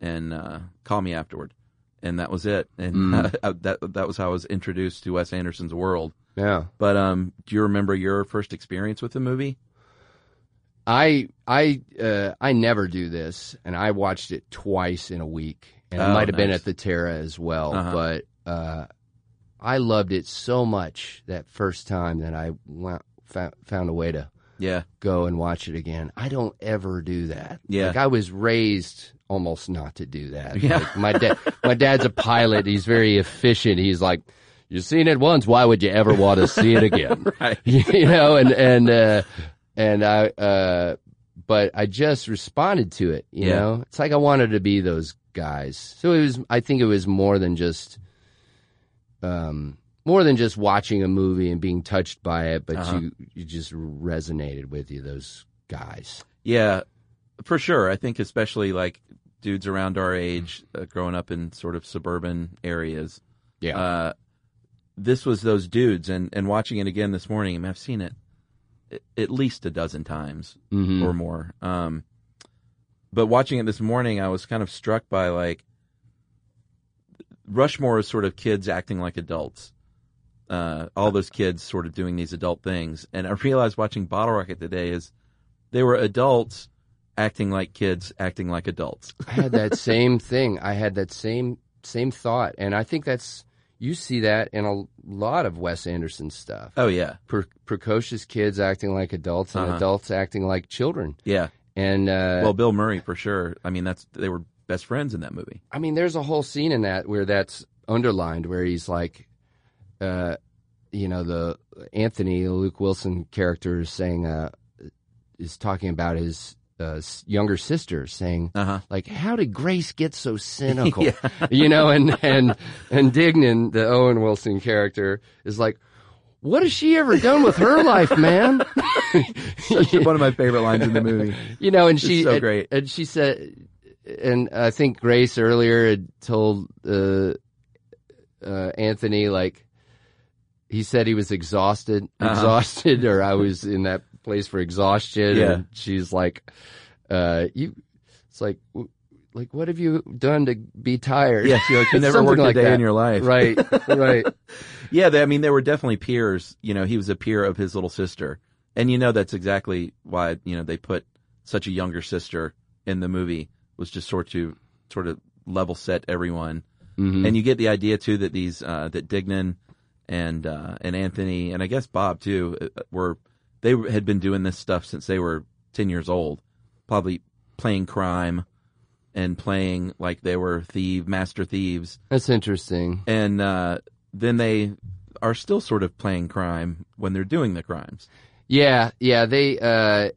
[SPEAKER 2] and uh, call me afterward. And that was it. And
[SPEAKER 3] Mm. <laughs>
[SPEAKER 2] that that was how I was introduced to Wes Anderson's world.
[SPEAKER 3] yeah.
[SPEAKER 2] But um, do you remember your first experience with the movie?
[SPEAKER 3] I I uh, I never do this, and I watched it twice in a week, and it
[SPEAKER 2] Oh,
[SPEAKER 3] might have been at the Tara as well.
[SPEAKER 2] Uh-huh.
[SPEAKER 3] But uh, I loved it so much that first time that I went, found, found a way to
[SPEAKER 2] Yeah,
[SPEAKER 3] go and watch it again. I don't ever do that.
[SPEAKER 2] Yeah.
[SPEAKER 3] like I was raised almost not to do that.
[SPEAKER 2] Yeah.
[SPEAKER 3] Like, my dad, my dad's a pilot. He's very efficient. He's like. You've seen it once. Why would you ever want to see it again? <laughs>
[SPEAKER 2] right. <laughs>
[SPEAKER 3] you know, and and uh, and I, uh, but I just responded to it. You
[SPEAKER 2] Yeah.
[SPEAKER 3] know, it's like I wanted to be those guys. So it was. I think it was more than just, um, more than just watching a movie and being touched by it, but
[SPEAKER 2] Uh-huh.
[SPEAKER 3] you you just resonated with you those guys.
[SPEAKER 2] Yeah, for sure. I think especially like dudes around our age, uh, growing up in sort of suburban areas.
[SPEAKER 3] Yeah.
[SPEAKER 2] Uh, this was those dudes, and and watching it again this morning. I mean, I've seen it at least a dozen times
[SPEAKER 3] Mhm.
[SPEAKER 2] or more. Um, but watching it this morning, I was kind of struck by like Rushmore is sort of kids acting like adults. Uh, all those kids sort of doing these adult things, and I realized watching Bottle Rocket today is they were adults acting like kids, acting like adults.
[SPEAKER 3] I had that <laughs> same thing. I had that same same thought, and I think that's you see that in a lot of Wes Anderson stuff.
[SPEAKER 2] Oh yeah,
[SPEAKER 3] Pre- precocious kids acting like adults and
[SPEAKER 2] Uh-huh.
[SPEAKER 3] adults acting like children.
[SPEAKER 2] yeah.
[SPEAKER 3] And uh,
[SPEAKER 2] Well, Bill Murray for sure. I mean, that's they were best friends in that movie.
[SPEAKER 3] I mean, there's a whole scene in that where that's underlined, where he's like, uh, you know, the Anthony the Luke Wilson character is saying, uh, is talking about his uh, younger sister, saying,
[SPEAKER 2] Uh huh.
[SPEAKER 3] like, how did Grace get so cynical? <laughs> You know, and and and Dignan, the Owen Wilson character, is like, what has she ever done with her life, man? <laughs>
[SPEAKER 2] One of my favorite lines in the movie. <laughs>
[SPEAKER 3] you know, and she
[SPEAKER 2] so
[SPEAKER 3] and-
[SPEAKER 2] great.
[SPEAKER 3] And, she said, and I think Grace earlier had told uh, uh, Anthony like he said he was exhausted,
[SPEAKER 2] Uh-huh.
[SPEAKER 3] exhausted, or I was in that place for exhaustion.
[SPEAKER 2] Yeah.
[SPEAKER 3] And she's like, uh, you. It's like. like what have you done to be tired?
[SPEAKER 2] Yeah, you, like, you <laughs> never worked
[SPEAKER 3] like
[SPEAKER 2] a day
[SPEAKER 3] that.
[SPEAKER 2] in your life.
[SPEAKER 3] Right, <laughs> right.
[SPEAKER 2] Yeah, they, I mean, they were definitely peers. You know, he was a peer of his little sister, and you know that's exactly why you know they put such a younger sister in the movie was just sort to sort of level set everyone,
[SPEAKER 3] Mhm.
[SPEAKER 2] and you get the idea too that these uh, that Dignan and uh, and Anthony and I guess Bob too uh, were they had been doing this stuff since they were ten years old, probably playing crime and playing like they were thieve master thieves
[SPEAKER 3] That's interesting.
[SPEAKER 2] and uh, then they are still sort of playing crime when they're doing the crimes.
[SPEAKER 3] Yeah, yeah. They, uh,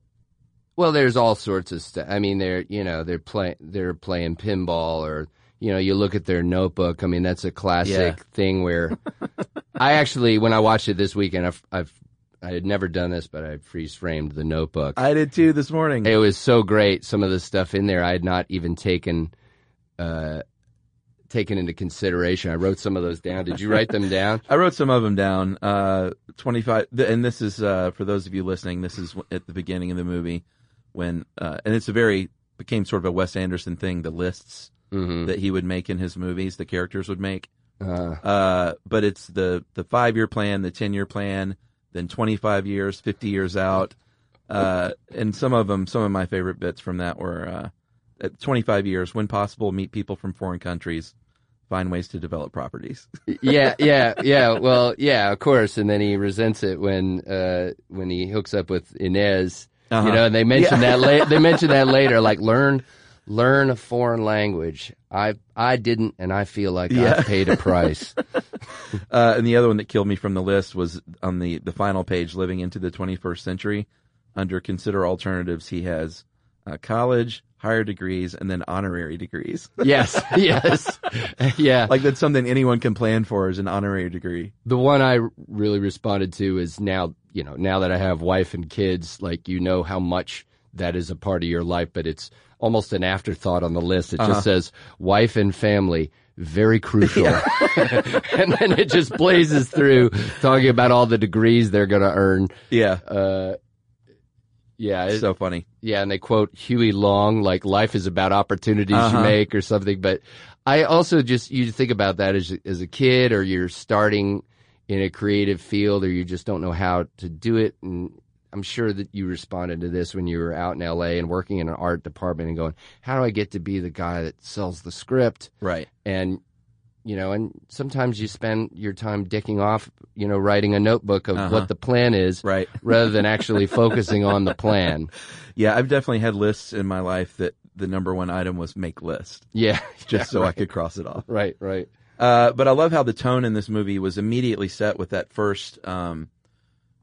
[SPEAKER 3] well, there's all sorts of stuff. I mean, they're, you know, they're playing, they're playing pinball or, you know, you look at their notebook. I mean, that's a classic
[SPEAKER 2] Yeah.
[SPEAKER 3] thing where <laughs> <laughs> I actually, when I watched it this weekend, I've, I've, I had never done this, but I freeze framed the notebook.
[SPEAKER 2] I did too this morning.
[SPEAKER 3] it was so great. Some of the stuff in there I had not even taken, uh, taken into consideration. I wrote some of those down. Did you write them down? <laughs>
[SPEAKER 2] I wrote some of them down. Uh, 25, th- and this is, uh, for those of you listening, this is at the beginning of the movie when, uh, and it's a very, became sort of a Wes Anderson thing, the lists
[SPEAKER 3] Mm-hmm.
[SPEAKER 2] that he would make in his movies, the characters would make.
[SPEAKER 3] Uh,
[SPEAKER 2] Uh, but it's the, the five year plan, the 10 year plan, then 25 years, 50 years out. Uh, and some of them, some of my favorite bits from that were, uh, at 25 years, when possible, meet people from foreign countries, find ways to develop properties. <laughs>
[SPEAKER 3] yeah, yeah, yeah. Well, yeah, of course. And then he resents it when uh, when he hooks up with Inez.
[SPEAKER 2] Uh-huh.
[SPEAKER 3] You know, and they mention that la- they mention that later. Like learn learn a foreign language. I I didn't, and I feel like
[SPEAKER 2] Yeah.
[SPEAKER 3] I paid a price. <laughs>
[SPEAKER 2] Uh, and the other one that killed me from the list was on the, the final page, living into the 21st century. Under consider alternatives, he has uh, college, higher degrees, and then honorary degrees. <laughs>
[SPEAKER 3] yes, yes, <laughs> yeah.
[SPEAKER 2] like that's something anyone can plan for is an honorary degree.
[SPEAKER 3] the one I really responded to is now, you know, now that I have wife and kids, like you know how much that is a part of your life, but it's almost an afterthought on the list. It
[SPEAKER 2] Uh-huh.
[SPEAKER 3] just says wife and family, very crucial. <laughs> and then it just blazes through talking about all the degrees they're going to earn.
[SPEAKER 2] Yeah.
[SPEAKER 3] Uh, yeah, it-
[SPEAKER 2] so funny.
[SPEAKER 3] yeah, and they quote Huey Long, like life is about opportunities
[SPEAKER 2] Uh-huh.
[SPEAKER 3] you make or something. But I also just, you think about that as, as a kid or you're starting in a creative field or you just don't know how to do it. And I'm sure that you responded to this when you were out in LA and working in an art department and going, how do I get to be the guy that sells the script?
[SPEAKER 2] Right.
[SPEAKER 3] and you know and sometimes you spend your time dicking off you know writing a notebook of
[SPEAKER 2] Uh-huh.
[SPEAKER 3] what the plan is
[SPEAKER 2] Right. <laughs>
[SPEAKER 3] rather than actually focusing on the plan <laughs>
[SPEAKER 2] Yeah. I've definitely had lists in my life that the number one item was make list
[SPEAKER 3] yeah <laughs>
[SPEAKER 2] just so I could cross it off.
[SPEAKER 3] right right
[SPEAKER 2] Uh, but I love how the tone in this movie was immediately set with that first um,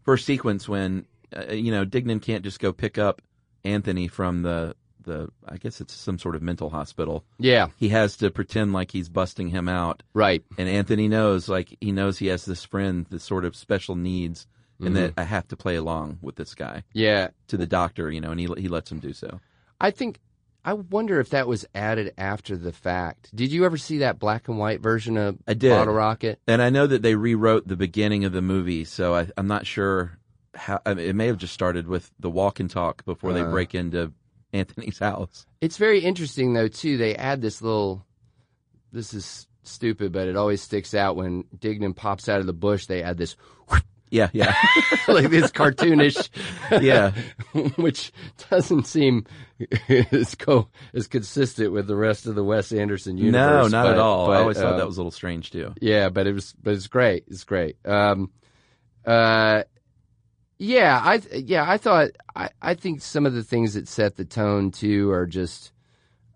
[SPEAKER 2] first sequence when uh, you know Dignan can't just go pick up Anthony from the the I guess it's some sort of mental hospital.
[SPEAKER 3] yeah.
[SPEAKER 2] He has to pretend like he's busting him out,
[SPEAKER 3] right.
[SPEAKER 2] And Anthony knows like he knows he has this friend that sort of special needs, and that I have to play along with this guy
[SPEAKER 3] yeah.
[SPEAKER 2] to the doctor, you know, and he he lets him do so.
[SPEAKER 3] i think i wonder if that was added after the fact. Did you ever see that black and white version of
[SPEAKER 2] I did.
[SPEAKER 3] bottle rocket?
[SPEAKER 2] And I know that they rewrote the beginning of the movie, so I, I'm not sure how. I mean, it may have just started with the walk and talk before they
[SPEAKER 3] Uh.
[SPEAKER 2] break into Anthony's house.
[SPEAKER 3] It's very interesting though too. They add this little. This is stupid, but it always sticks out when Dignan pops out of the bush. They add this <laughs>
[SPEAKER 2] Yeah, yeah, <laughs>
[SPEAKER 3] like this cartoonish, <laughs>
[SPEAKER 2] yeah.
[SPEAKER 3] which doesn't seem as co as consistent with the rest of the Wes Anderson universe.
[SPEAKER 2] no, not
[SPEAKER 3] but-
[SPEAKER 2] at all. I
[SPEAKER 3] but,
[SPEAKER 2] always thought
[SPEAKER 3] um,
[SPEAKER 2] that was a little strange too.
[SPEAKER 3] Yeah, but it was, but it's great. It's great. Um, uh, yeah, I, yeah, I thought, I, I think some of the things that set the tone too are just,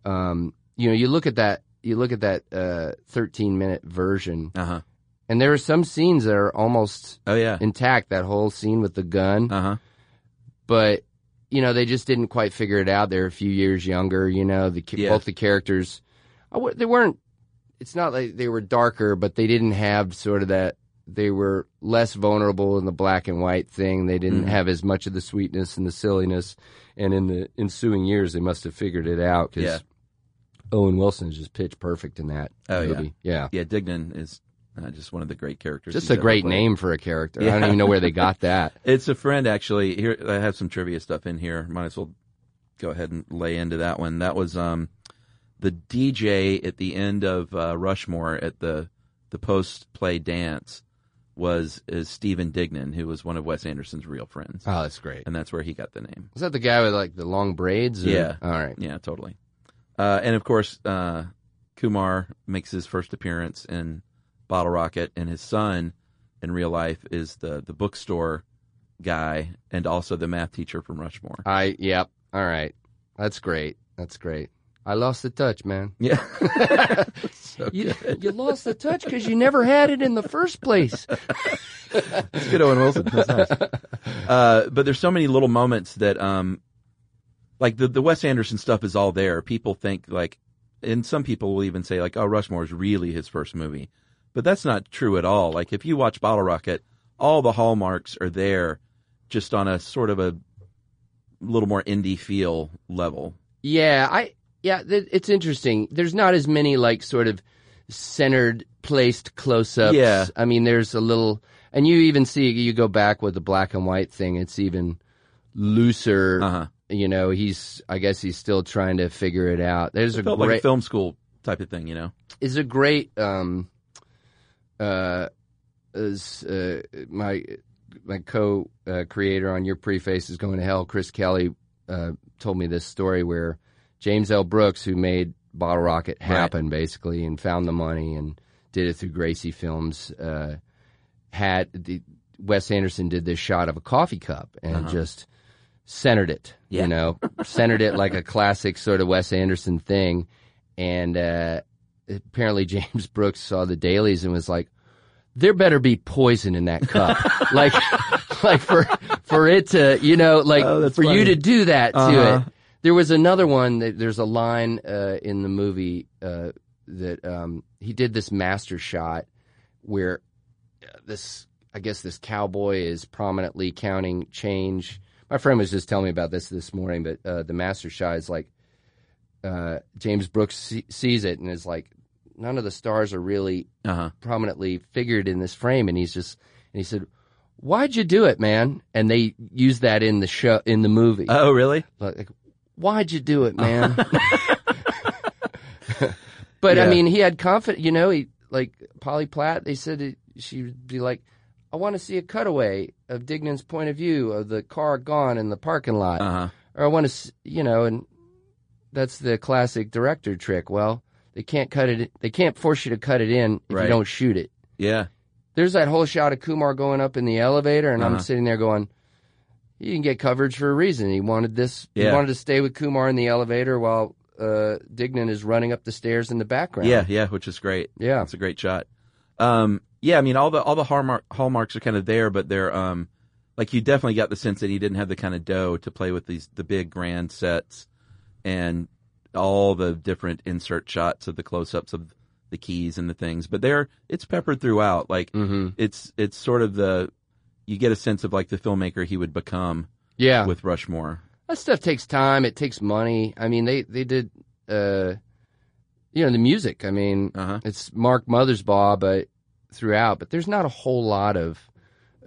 [SPEAKER 3] um, you know, you look at that, you look at that, uh, 13 minute version
[SPEAKER 2] Uh huh.
[SPEAKER 3] and there are some scenes that are almost
[SPEAKER 2] Oh yeah.
[SPEAKER 3] intact. That whole scene with the gun,
[SPEAKER 2] Uh huh.
[SPEAKER 3] but you know, they just didn't quite figure it out. They're a few years younger, you know, the,
[SPEAKER 2] Yeah.
[SPEAKER 3] both the characters, I they weren't, it's not like they were darker, but they didn't have sort of that, they were less vulnerable in the black and white thing. They didn't
[SPEAKER 2] Mhm.
[SPEAKER 3] have as much of the sweetness and the silliness. And in the ensuing years, they must have figured it out because
[SPEAKER 2] Yeah.
[SPEAKER 3] Owen Wilson is just pitch perfect in that
[SPEAKER 2] Oh, yeah.
[SPEAKER 3] movie. Yeah.
[SPEAKER 2] Yeah, Dignan is uh, just one of the great characters.
[SPEAKER 3] Just a great name for a character. I don't even know where they got <laughs> that.
[SPEAKER 2] It's a friend actually. Here I have some trivia stuff in here. Might as well go ahead and lay into that one. That was um the DJ at the end of uh, Rushmore at the the post play dance was is Stephen Dignan, who was one of Wes Anderson's real friends,
[SPEAKER 3] Oh, that's great.
[SPEAKER 2] and that's where he got the name.
[SPEAKER 3] Is that the guy with like the long braids? or-
[SPEAKER 2] Yeah.
[SPEAKER 3] All right.
[SPEAKER 2] Yeah, totally. Uh, and of course, uh, Kumar makes his first appearance in Bottle Rocket, and his son in real life is the the bookstore guy and also the math teacher from Rushmore.
[SPEAKER 3] I yep. All right. That's great. That's great. I lost the touch, man.
[SPEAKER 2] Yeah, <laughs> so
[SPEAKER 3] You, you lost the touch because you never had it in the first place. <laughs>
[SPEAKER 2] It's good, Owen Wilson. That's nice. Uh, but there's so many little moments that, um, like the the Wes Anderson stuff is all there. People think like, and some people will even say like, "Oh, Rushmore is really his first movie," but that's not true at all. Like if you watch Bottle Rocket, all the hallmarks are there, just on a sort of a little more indie feel level.
[SPEAKER 3] Yeah, I yeah, th- it's interesting. There's not as many like sort of centered, placed close-ups.
[SPEAKER 2] Yeah.
[SPEAKER 3] I mean, there's a little, and you even see you go back with the black and white thing. It's even looser.
[SPEAKER 2] Uh huh.
[SPEAKER 3] You know, he's I guess he's still trying to figure it out. There's a
[SPEAKER 2] felt
[SPEAKER 3] great
[SPEAKER 2] like a film school type of thing, you know.
[SPEAKER 3] is a great um uh is uh my my co uh, creator on your pretty face is going to hell casper kelly uh told me this story where james l brooks who made bottle rocket happen basically and found the money and did it through gracie films uh had the wes anderson did this shot of a coffee cup and just centered it
[SPEAKER 2] Yeah.
[SPEAKER 3] you know centered it like a classic sort of wes anderson thing and uh, apparently James <laughs> Brooks saw the dailies and was like, "There better be poison in that cup." <laughs> like, like for for it to, you know, like
[SPEAKER 2] Oh,
[SPEAKER 3] for you to do that to
[SPEAKER 2] Uh-huh.
[SPEAKER 3] it. There was another one. That, there's a line uh, in the movie uh, that um, he did this master shot where uh, this, I guess, this cowboy is prominently counting change. My friend was just telling me about this this morning, but uh, the master shot is like uh, James Brooks see- sees it and is like, none of the stars are really
[SPEAKER 2] Uh huh.
[SPEAKER 3] prominently figured in this frame, and he's just, and he said, "Why'd you do it, man?" And they use that in the show in the movie.
[SPEAKER 2] Oh, really?
[SPEAKER 3] like, why'd you do it, man? <laughs> but I mean, he had confidence. You know, he like Polly Platt. They said it, she would be like, "I want to see a cutaway of Dignan's point of view of the car gone in the parking lot."
[SPEAKER 2] Uh huh.
[SPEAKER 3] or I want to, you know, and that's the classic director trick. Well, they can't cut it. They can't force you to cut it in if
[SPEAKER 2] Right.
[SPEAKER 3] you don't shoot it.
[SPEAKER 2] Yeah.
[SPEAKER 3] There's that whole shot of Kumar going up in the elevator, and I'm
[SPEAKER 2] Uh-huh.
[SPEAKER 3] sitting there going, "He didn't get coverage for a reason. He wanted this. He wanted to stay with Kumar in the elevator while uh, Dignan is running up the stairs in the background.
[SPEAKER 2] Yeah, yeah, which is great.
[SPEAKER 3] Yeah.
[SPEAKER 2] it's a great shot. Um, yeah, I mean all the all the hallmark, hallmarks are kind of there, but they're um, like you definitely got the sense that he didn't have the kind of dough to play with these the big grand sets and all the different insert shots of the close ups of the keys and the things. But there, it's peppered throughout. Like
[SPEAKER 3] hmm
[SPEAKER 2] it's it's sort of the you get a sense of like the filmmaker he would become
[SPEAKER 3] yeah.
[SPEAKER 2] with Rushmore.
[SPEAKER 3] That stuff takes time. It takes money. I mean, they they did, uh, you know, the music. I mean,
[SPEAKER 2] Uh huh.
[SPEAKER 3] it's Mark Mothersbaugh, but throughout. But there's not a whole lot of,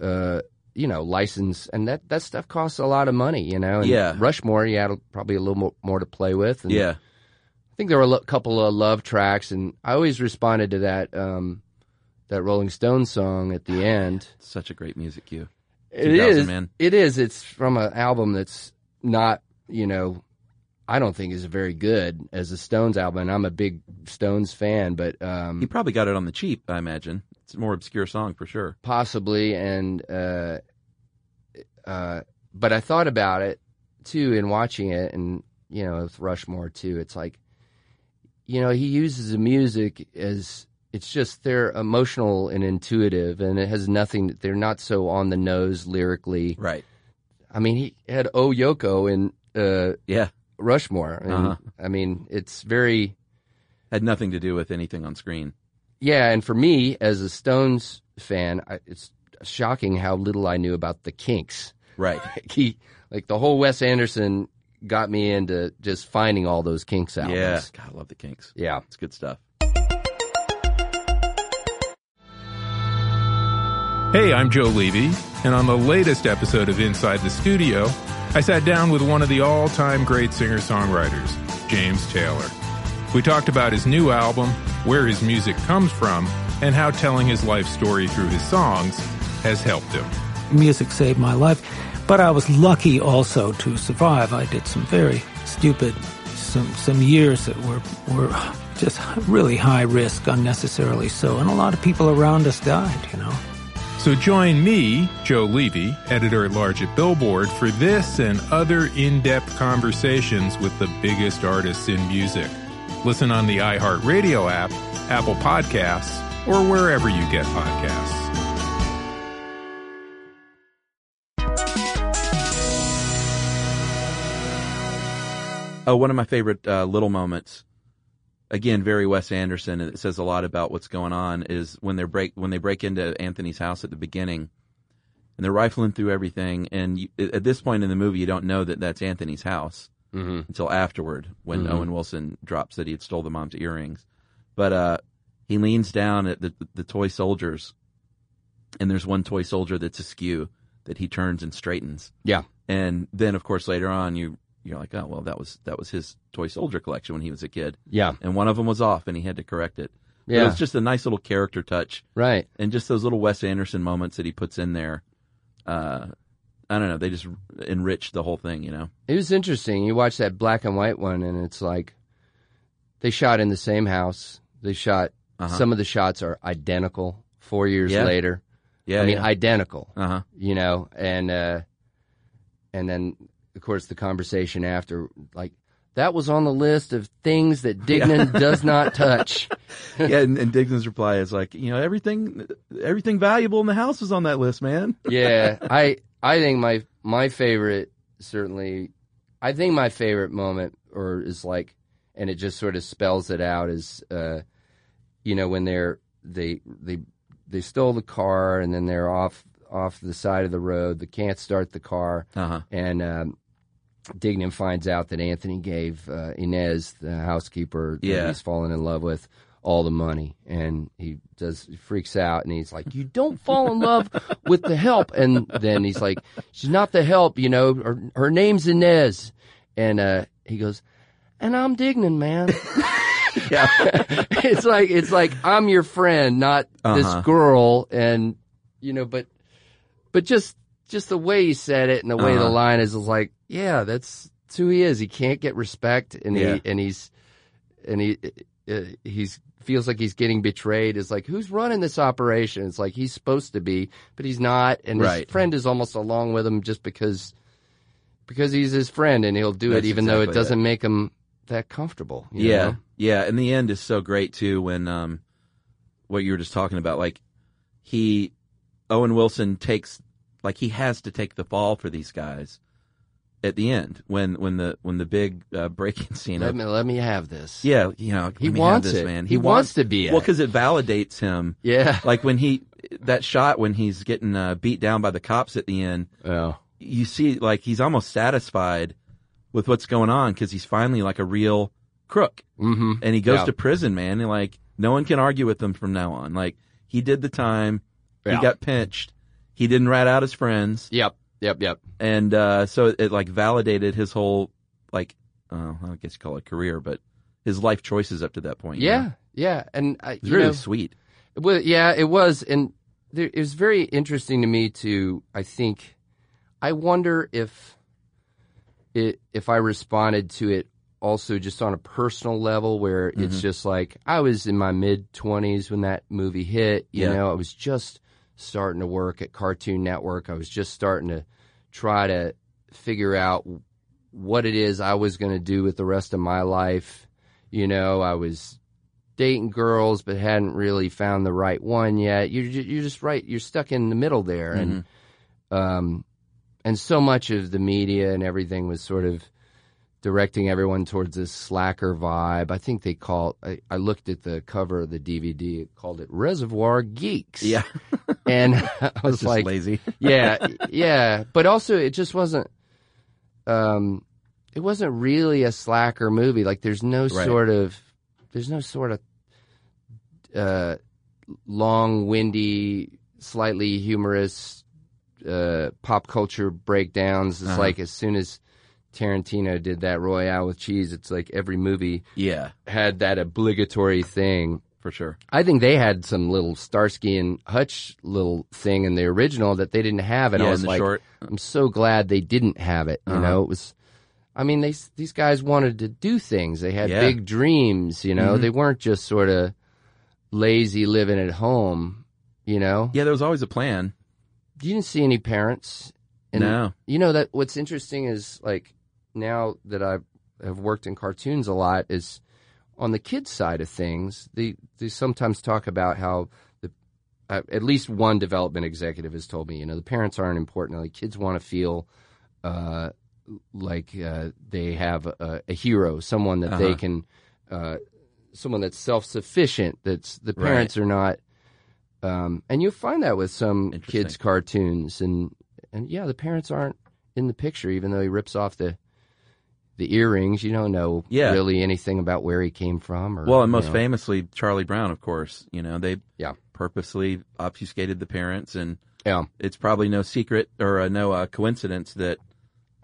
[SPEAKER 3] uh, you know, license, and that that stuff costs a lot of money. You know, and
[SPEAKER 2] Yeah.
[SPEAKER 3] Rushmore, you had probably a little more, more to play with. And
[SPEAKER 2] Yeah.
[SPEAKER 3] I think there were a couple of love tracks, and I always responded to that um, that Rolling Stones song at the <sighs> end.
[SPEAKER 2] Such a great music cue.
[SPEAKER 3] It is.
[SPEAKER 2] Man.
[SPEAKER 3] It is. It's from an album that's not, you know, I don't think is very good as a Stones album. And I'm a big Stones fan, but um,
[SPEAKER 2] He probably got it on the cheap, I imagine. It's a more obscure song for sure.
[SPEAKER 3] possibly. And uh, uh, but I thought about it too in watching it, and you know, with Rushmore too. It's like, you know, he uses the music as it's just they're emotional and intuitive, and it has nothing. They're not so on the nose lyrically.
[SPEAKER 2] Right.
[SPEAKER 3] I mean, he had Oh Yoko in uh,
[SPEAKER 2] Yeah.
[SPEAKER 3] Rushmore. And,
[SPEAKER 2] Uh-huh.
[SPEAKER 3] I mean, it's very
[SPEAKER 2] Had nothing to do with anything on screen.
[SPEAKER 3] yeah. And for me, as a Stones fan, I, it's shocking how little I knew about the Kinks.
[SPEAKER 2] Right. <laughs>
[SPEAKER 3] He like the whole Wes Anderson got me into just finding all those Kinks albums.
[SPEAKER 2] Yeah. God, I love the Kinks.
[SPEAKER 3] yeah.
[SPEAKER 2] It's good stuff.
[SPEAKER 8] Hey, I'm Joe Levy, and on the latest episode of Inside the Studio, I sat down with one of the all time great singer songwriters, James Taylor. We talked about his new album, where his music comes from, and how telling his life story through his songs has helped him.
[SPEAKER 6] Music saved my life, but I was lucky also to survive. I did some very stupid, some some years that were were just really high risk, unnecessarily so, and a lot of people around us died. You know.
[SPEAKER 8] So join me, Joe Levy, editor at large at Billboard, for this and other in-depth conversations with the biggest artists in music. Listen on the iHeartRadio app, Apple Podcasts, or wherever you get podcasts.
[SPEAKER 2] Oh, one of my favorite uh, little moments. Again, very Wes Anderson, and it says a lot about what's going on. Is when they break when they break into Anthony's house at the beginning, and they're rifling through everything. And you, at this point in the movie, you don't know that that's Anthony's house
[SPEAKER 3] Mm-hmm.
[SPEAKER 2] until afterward when
[SPEAKER 3] Mhm.
[SPEAKER 2] Owen Wilson drops that he had stole the mom's earrings. But uh, he leans down at the, the toy soldiers, and there's one toy soldier that's askew that he turns and straightens.
[SPEAKER 3] Yeah.
[SPEAKER 2] And then, of course, later on, you you're like, oh well, that was that was his toy soldier collection when he was a kid.
[SPEAKER 3] Yeah.
[SPEAKER 2] And one of them was off, and he had to correct it. But It
[SPEAKER 3] Yeah.
[SPEAKER 2] was just a nice little character touch,
[SPEAKER 3] Right.
[SPEAKER 2] and just those little Wes Anderson moments that he puts in there. Uh, I don't know, they just enrich the whole thing, you know.
[SPEAKER 3] It was interesting. You watch that black and white one, and it's like they shot in the same house. They shot
[SPEAKER 2] Uh-huh.
[SPEAKER 3] some of the shots are identical. Four years
[SPEAKER 2] Yeah.
[SPEAKER 3] later,
[SPEAKER 2] Yeah,
[SPEAKER 3] I mean
[SPEAKER 2] yeah.
[SPEAKER 3] identical.
[SPEAKER 2] Uh huh.
[SPEAKER 3] You know, and uh, and then of course the conversation after, like that was on the list of things that Dignan does not touch. <laughs>
[SPEAKER 2] yeah, and, and Dignan's reply is like, you know, everything, everything valuable in the house is on that list, man. <laughs>
[SPEAKER 3] yeah, I I think my my favorite certainly, I think my favorite moment or is like, and it just sort of spells it out is, uh, you know, when they're they they they stole the car and then they're off off the side of the road. They can't start the car,
[SPEAKER 2] Uh huh.
[SPEAKER 3] and um, Dignan finds out that Anthony gave uh, Inez, the housekeeper, that
[SPEAKER 2] Yeah.
[SPEAKER 3] he's fallen in love with, all the money, and he does he freaks out, and he's like, "You don't fall in love <laughs> with the help," and then he's like, "She's not the help, you know. Her, her name's Inez," and uh, he goes, "And I'm Dignan, man." <laughs>
[SPEAKER 2] Yeah. <laughs>
[SPEAKER 3] it's like it's like I'm your friend, not
[SPEAKER 2] Uh-huh.
[SPEAKER 3] this girl, and you know, but but just just the way he said it and the way the
[SPEAKER 2] Uh-huh.
[SPEAKER 3] line is, is like, yeah, that's, that's who he is. He can't get respect, and
[SPEAKER 2] Yeah.
[SPEAKER 3] he and he's and he uh, he's feels like he's getting betrayed. It's like who's running this operation? It's like he's supposed to be, but he's not, and his friend is almost along with him just because because he's his friend, and he'll do
[SPEAKER 2] That's
[SPEAKER 3] it even though it doesn't make him that comfortable. you
[SPEAKER 2] yeah,
[SPEAKER 3] know?
[SPEAKER 2] yeah. And the end is so great too when um, what you were just talking about, like he Owen Wilson takes like he has to take the fall for these guys at the end when when the when the big uh, break-in <laughs> scene.
[SPEAKER 3] Let
[SPEAKER 2] of-
[SPEAKER 3] me let me have this.
[SPEAKER 2] yeah, you know,
[SPEAKER 3] He wants
[SPEAKER 2] this,
[SPEAKER 3] it.
[SPEAKER 2] man.
[SPEAKER 3] He wants to be
[SPEAKER 2] well
[SPEAKER 3] it.
[SPEAKER 2] because it validates him.
[SPEAKER 3] Yeah. <laughs>
[SPEAKER 2] Like when he that shot when he's getting uh, beat down by the cops at the end.
[SPEAKER 3] Oh.
[SPEAKER 2] you see like he's almost satisfied with what's going on because he's finally like a real crook
[SPEAKER 3] Mm-hmm.
[SPEAKER 2] and he goes
[SPEAKER 3] Yeah.
[SPEAKER 2] to prison man and like no one can argue with him from now on like he did the time
[SPEAKER 3] Yeah.
[SPEAKER 2] he got pinched he didn't rat out his friends
[SPEAKER 3] Yep. Yep. Yep.
[SPEAKER 2] and uh so it, it like validated his whole like uh, i guess you call it career but his life choices up to that point you
[SPEAKER 3] Yeah.
[SPEAKER 2] know?
[SPEAKER 3] Yeah. And I,
[SPEAKER 2] it's
[SPEAKER 3] you
[SPEAKER 2] really
[SPEAKER 3] know,
[SPEAKER 2] sweet
[SPEAKER 3] Well, yeah, it was, and there, it was very interesting to me to. I think, I wonder if it if I responded to it also just on a personal level, where
[SPEAKER 2] Mm-hmm.
[SPEAKER 3] it's just like I was in my mid twenties when that movie hit. You
[SPEAKER 2] Yeah.
[SPEAKER 3] know, I was just starting to work at Cartoon Network. I was just starting to try to figure out what it is I was going to do with the rest of my life. You know, I was dating girls, but hadn't really found the right one yet. You're you're just right. You're stuck in the middle there, and um, and so much of the media and everything was sort of directing everyone towards this slacker vibe. I think they call. I, I looked at the cover of the DVD. It called it Reservoir Geeks.
[SPEAKER 2] yeah <laughs>
[SPEAKER 3] and <laughs> I was
[SPEAKER 2] just
[SPEAKER 3] like,
[SPEAKER 2] lazy <laughs>
[SPEAKER 3] yeah, yeah, but also it just wasn't. Um, it wasn't really a slacker movie. Like there's no
[SPEAKER 2] Right.
[SPEAKER 3] sort of, there's no sort of, uh, long, windy, slightly humorous, uh, pop culture breakdowns. It's
[SPEAKER 2] Uh-huh.
[SPEAKER 3] like as soon as Tarantino did that Royale with cheese. It's like every movie
[SPEAKER 2] Yeah,
[SPEAKER 3] had that obligatory thing.
[SPEAKER 2] for sure.
[SPEAKER 3] I think they had some little Starsky and Hutch little thing in the original that they didn't have, and
[SPEAKER 2] Yeah,
[SPEAKER 3] I was like,
[SPEAKER 2] short.
[SPEAKER 3] I'm so glad they didn't have it. You
[SPEAKER 2] Uh-huh.
[SPEAKER 3] know, it was. I mean, they these guys wanted to do things. They had
[SPEAKER 2] Yeah.
[SPEAKER 3] big dreams. You know,
[SPEAKER 2] Mhm.
[SPEAKER 3] they weren't just sort of lazy living at home. You know,
[SPEAKER 2] Yeah, there was always a plan.
[SPEAKER 3] you didn't see any parents. And
[SPEAKER 2] no.
[SPEAKER 3] you know that what's interesting is like now that I have worked in cartoons a lot is on the kids side of things. They they sometimes talk about how the uh, at least one development executive has told me, you know, the parents aren't important. The kids want to feel uh, like uh, they have a, a hero, someone that they
[SPEAKER 2] Uh-huh.
[SPEAKER 3] can, uh, someone that's self sufficient. That's the
[SPEAKER 2] Right.
[SPEAKER 3] parents are not. Um, and you'll find that with some kids' cartoons, and and yeah, the parents aren't in the picture, even though he rips off the the earrings. You don't know
[SPEAKER 2] Yeah.
[SPEAKER 3] really anything about where he came from. Or,
[SPEAKER 2] Well, and
[SPEAKER 3] you
[SPEAKER 2] most
[SPEAKER 3] know.
[SPEAKER 2] famously, Charlie Brown, of course. You know, they
[SPEAKER 3] Yeah.
[SPEAKER 2] purposely obfuscated the parents, and
[SPEAKER 3] Yeah,
[SPEAKER 2] it's probably no secret or uh, no uh, coincidence that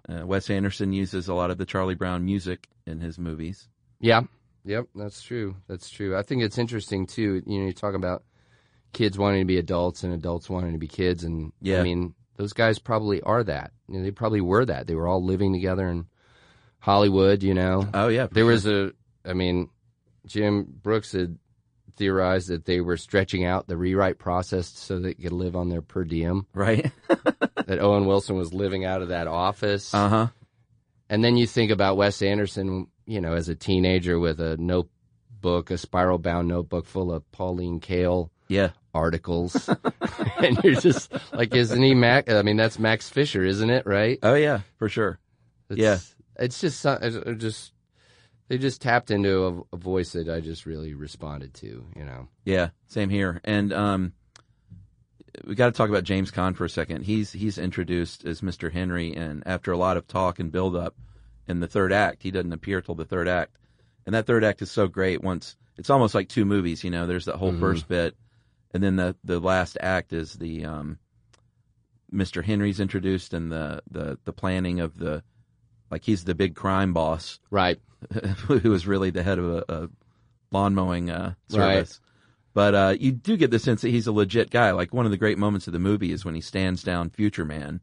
[SPEAKER 2] uh, Wes Anderson uses a lot of the Charlie Brown music in his movies.
[SPEAKER 3] yeah, yep. That's true. That's true. I think it's interesting too. You know, you talk about kids wanting to be adults and adults wanting to be kids, and
[SPEAKER 2] Yeah.
[SPEAKER 3] I mean, those guys probably are that. You know, they probably were that. They were all living together in Hollywood. You know,
[SPEAKER 2] Oh yeah,
[SPEAKER 3] There was a, I mean, Jim Brooks had theorized that they were stretching out the rewrite process so they could live on their per diem.
[SPEAKER 2] right. <laughs>
[SPEAKER 3] that Owen Wilson was living out of that office.
[SPEAKER 2] uh huh.
[SPEAKER 3] And then you think about Wes Anderson, you know, as a teenager with a notebook, a spiral bound notebook full of Pauline Kael
[SPEAKER 2] Yeah.
[SPEAKER 3] articles. <laughs> <laughs> and you're just like, isn't he Mac? I mean, that's Max Fisher, isn't it? Right?
[SPEAKER 2] Oh yeah, for sure.
[SPEAKER 3] It's,
[SPEAKER 2] Yeah.
[SPEAKER 3] It's just, it's it just, they just tapped into a, a voice that I just really responded to, you know?
[SPEAKER 2] Yeah, same here. And um, we got to talk about James Caan for a second. He's he's introduced as Mr. Henry, and after a lot of talk and build up in the third act, he doesn't appear till the third act. And that third act is so great. Once it's almost like two movies. You know, there's that whole
[SPEAKER 3] Mhm.
[SPEAKER 2] first bit, and then the the last act is the um, Mr. Henry's introduced and the the the planning of the like he's the big crime boss
[SPEAKER 3] Right. <laughs>
[SPEAKER 2] who was really the head of a, a lawn mowing uh,
[SPEAKER 3] Right.
[SPEAKER 2] service. But uh, you do get the sense that he's a legit guy. Like one of the great moments of the movie is when he stands down Future Man,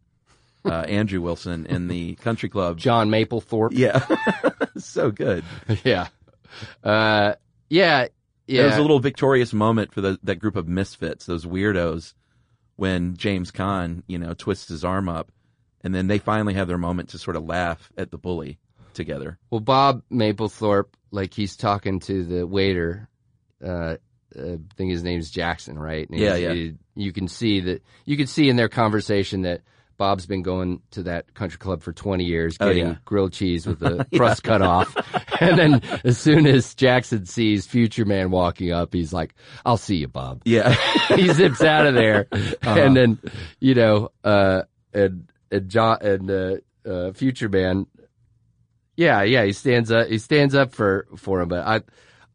[SPEAKER 2] uh, <laughs> Andrew Wilson, in the country club.
[SPEAKER 3] John Mapplethorpe.
[SPEAKER 2] Yeah, <laughs> so good.
[SPEAKER 3] yeah. Uh, yeah. Yeah.
[SPEAKER 2] It was a little victorious moment for the, that group of misfits, those weirdos, when James Caan, you know, twists his arm up, and then they finally have their moment to sort of laugh at the bully together.
[SPEAKER 3] Well, Bob Mapplethorpe, like he's talking to the waiter. Uh, uh, I think his name's Jackson, right? And
[SPEAKER 2] Yeah, yeah.
[SPEAKER 3] he- you can see that. You can see in their conversation that Bob's been going to that country club for 20 years,
[SPEAKER 2] Oh,
[SPEAKER 3] getting
[SPEAKER 2] yeah. <laughs>
[SPEAKER 3] grilled cheese with the crust cut off. <laughs> And then as soon as Jackson sees Future Man walking up, he's like, "I'll see you, Bob."
[SPEAKER 2] Yeah, <laughs>
[SPEAKER 3] he zips out of there,
[SPEAKER 2] Uh-huh.
[SPEAKER 3] and then you know, uh, and and John and uh, uh, Future Man, yeah, yeah, he stands up. He stands up for for him. But I,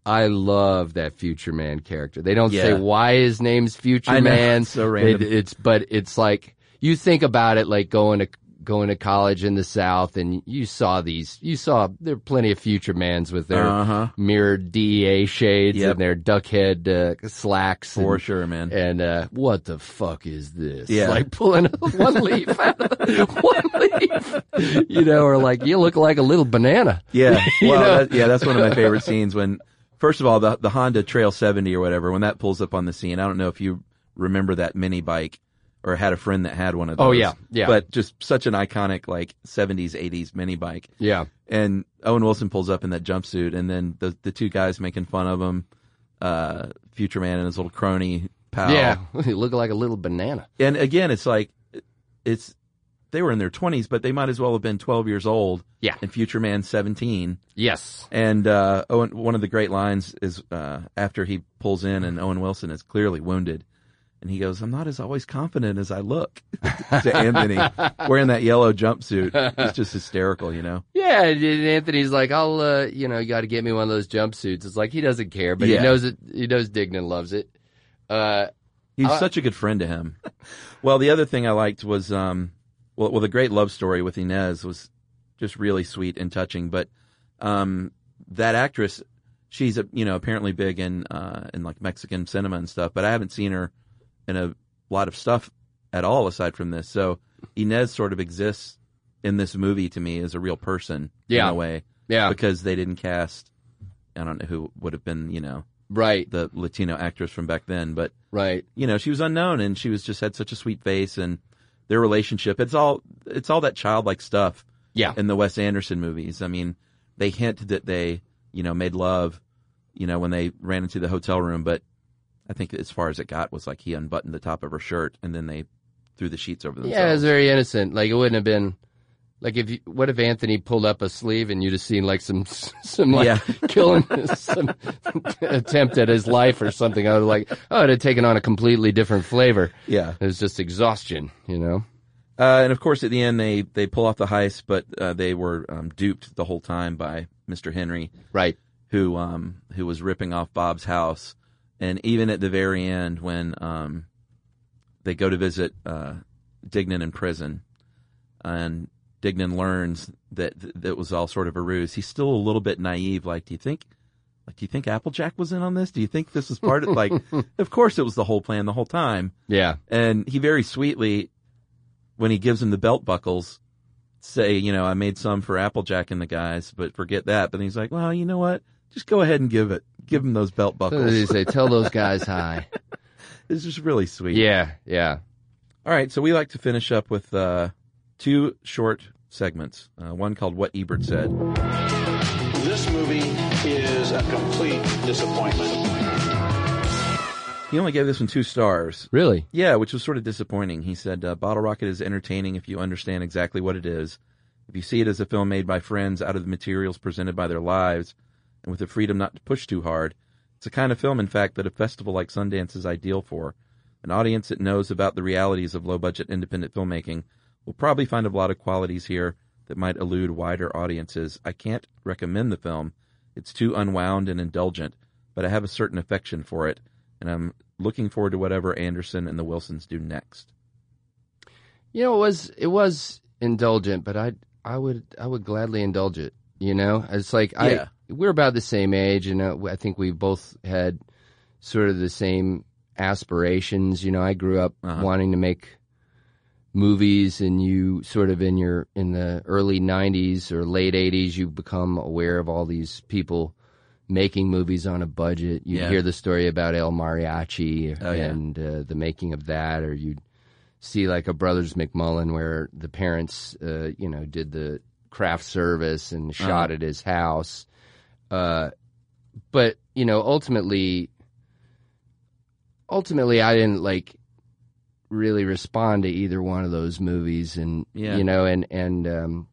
[SPEAKER 3] I love that Future Man character. They don't say why his name's Future Man.
[SPEAKER 2] so random.
[SPEAKER 3] It- it's but it's like you think about it, like going to going to college in the South, and you saw these. You saw there are plenty of Future Mans with their
[SPEAKER 2] Uh-huh.
[SPEAKER 3] mirrored DEA shades
[SPEAKER 2] Yep.
[SPEAKER 3] and their duck head uh, slacks.
[SPEAKER 2] for
[SPEAKER 3] and,
[SPEAKER 2] sure, man.
[SPEAKER 3] and uh, what the fuck is this?
[SPEAKER 2] Yeah.
[SPEAKER 3] Like pulling <laughs> one leaf out of the, <laughs> one leaf, you know, or like you look like a little banana.
[SPEAKER 2] Yeah, <laughs>
[SPEAKER 3] You
[SPEAKER 2] well,
[SPEAKER 3] know?
[SPEAKER 2] that, yeah, that's one of my favorite scenes. When first of all, the the Honda Trail 70 or whatever, when that pulls up on the scene, I don't know if you remember that mini bike or had a friend that had one of those.
[SPEAKER 3] Oh, yeah, yeah.
[SPEAKER 2] But just such an iconic like 70s 80s mini bike.
[SPEAKER 3] Yeah.
[SPEAKER 2] And Owen Wilson pulls up in that jumpsuit, and then the the two guys making fun of him, uh, Future Man and his little crony pal.
[SPEAKER 3] Yeah. <laughs> he looked like a little banana.
[SPEAKER 2] And again, it's like it's they were in their 20s, but they might as well have been 12 years old.
[SPEAKER 3] Yeah.
[SPEAKER 2] And Future Man 17.
[SPEAKER 3] Yes.
[SPEAKER 2] And uh, Owen, one of the great lines is uh, after he pulls in and Owen Wilson is clearly wounded, and he goes, "I'm not as always confident as I look." <laughs> to Anthony wearing that yellow jumpsuit, it's just hysterical, you know.
[SPEAKER 3] Yeah. And Anthony's like, I'll, uh, you know, you got to get me one of those jumpsuits. It's like he doesn't care, but
[SPEAKER 2] Yeah.
[SPEAKER 3] he knows it. He knows Dignan loves it. Uh,
[SPEAKER 2] He's such a good friend to him. well, the other thing I liked was, um, well, well, the great love story with Inez was just really sweet and touching. But um, that actress, she's a, you know apparently big in uh, in like Mexican cinema and stuff, but I haven't seen her in a lot of stuff at all aside from this. So Inez sort of exists in this movie to me as a real person
[SPEAKER 3] Yeah.
[SPEAKER 2] in a way
[SPEAKER 3] Yeah.
[SPEAKER 2] because they didn't cast I don't know who would have been you know
[SPEAKER 3] Right.
[SPEAKER 2] the Latino actress from back then, but
[SPEAKER 3] Right.
[SPEAKER 2] you know she was unknown and she was just had such a sweet face and their relationship it's all it's all that childlike stuff
[SPEAKER 3] Yeah.
[SPEAKER 2] in the Wes Anderson movies. I mean, they hint that they, you know, made love, you know, when they ran into the hotel room, but I think as far as it got was like he unbuttoned the top of her shirt and then they threw the sheets over themselves.
[SPEAKER 3] Yeah, it was very innocent. Like it wouldn't have been like if you, what if Anthony pulled up a sleeve and you'd have seen like some <laughs> some like
[SPEAKER 2] Yeah. <laughs>
[SPEAKER 3] killing some <laughs> attempt at his life or something. I was like, oh, it had taken on a completely different flavor.
[SPEAKER 2] yeah.
[SPEAKER 3] It was just exhaustion, you know.
[SPEAKER 2] Uh, and of course, at the end, they, they pull off the heist, but uh, they were um, duped the whole time by Mr. Henry,
[SPEAKER 3] Right.
[SPEAKER 2] who um, who was ripping off Bob's house. And even at the very end, when um, they go to visit uh, Dignan in prison, and Dignan learns that th- that was all sort of a ruse, he's still a little bit naive. Like, do you think, like, do you think Applejack was in on this? Do you think this was part of like? <laughs> of course, it was the whole plan the whole time.
[SPEAKER 3] Yeah.
[SPEAKER 2] And he very sweetly, when he gives him the belt buckles, say, you know, I made some for Applejack and the guys, but forget that. But he's like, well, you know what? Just go ahead and give it. Give them those belt
[SPEAKER 3] So they say, tell those <laughs> guys hi.
[SPEAKER 2] it's just really sweet.
[SPEAKER 3] Yeah. Yeah.
[SPEAKER 2] All right. So we like to finish up with uh, two short segments. Uh, one called What Ebert Said.
[SPEAKER 9] This movie is a complete disappointment.
[SPEAKER 2] He only gave this one two stars.
[SPEAKER 3] Really.
[SPEAKER 2] Yeah, which was sort of disappointing. He said, uh, Bottle Rocket is entertaining if you understand exactly what it is. If you see it as a film made by friends out of the materials presented by their lives and with the freedom not to push too hard, it's a kind of film, in fact, that a festival like Sundance is ideal for. An audience that knows about the realities of low budget independent filmmaking will probably find a lot of qualities here that might elude wider audiences. I can't recommend the film. It's too unwound and indulgent, but I have a certain affection for it, and I'm looking forward to whatever Anderson and the Wilsons do next.
[SPEAKER 3] You know, it was it was indulgent, but I I would I would gladly indulge it. You know, it's like
[SPEAKER 2] Yeah.
[SPEAKER 3] We're about the same age, and uh, I think we both had sort of the same aspirations. You know, I grew up
[SPEAKER 2] Uh-huh.
[SPEAKER 3] wanting to make movies, and you sort of in your in the early '90s or late '80s, you become aware of all these people making movies on a budget. You
[SPEAKER 2] Yeah.
[SPEAKER 3] hear the story about El Mariachi
[SPEAKER 2] Oh, yeah.
[SPEAKER 3] and uh, the making of that, or you see like a Brothers McMullen where the parents, uh, you know, did the craft service and shot at his house. Uh, but you know, ultimately, ultimately, I didn't like really respond to either one of those movies, and
[SPEAKER 2] Yeah.
[SPEAKER 3] you know, and and um,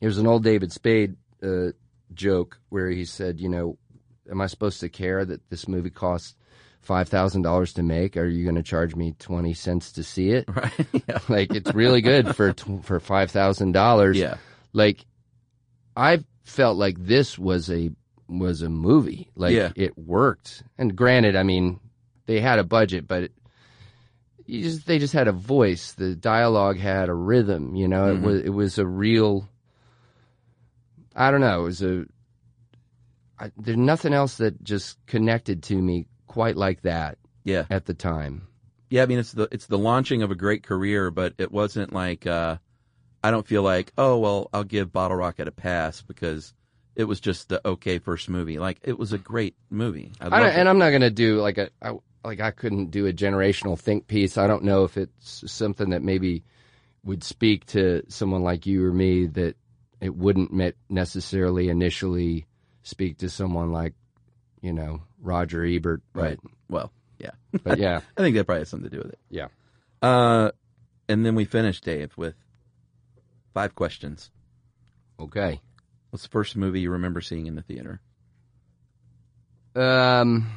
[SPEAKER 3] there's an old David Spade uh, joke where he said, you know, am I supposed to care that this movie costs five thousand dollars to make? Are you going to charge me twenty cents to see it?
[SPEAKER 2] Right? <laughs> yeah.
[SPEAKER 3] like it's really good for for five thousand dollars.
[SPEAKER 2] Yeah.
[SPEAKER 3] Like I felt like this was a was a movie. Like
[SPEAKER 2] Yeah.
[SPEAKER 3] it worked. And granted, I mean, they had a budget, but it, you just they just had a voice. The dialogue had a rhythm. You know,
[SPEAKER 2] Mhm.
[SPEAKER 3] it was it was a real. I don't know. It was a. I, there's nothing else that just connected to me quite like that
[SPEAKER 2] Yeah.
[SPEAKER 3] at the time.
[SPEAKER 2] Yeah, I mean it's the it's the launching of a great career, but it wasn't like uh I don't feel like, oh well, I'll give Bottle Rocket a pass because it was just the okay first movie. Like it was a great movie. I
[SPEAKER 3] I don't, and I'm not going to do like a I, like I couldn't do a generational think piece. I don't know if it's something that maybe would speak to someone like you or me that it wouldn't necessarily initially speak to someone like you know Roger Ebert. But,
[SPEAKER 2] right. Well, yeah.
[SPEAKER 3] but yeah, <laughs>
[SPEAKER 2] I think that probably has something to do with it.
[SPEAKER 3] yeah.
[SPEAKER 2] Uh and then we finished Dave with five questions.
[SPEAKER 3] Okay.
[SPEAKER 2] What's the first movie you remember seeing in the theater?
[SPEAKER 3] Um,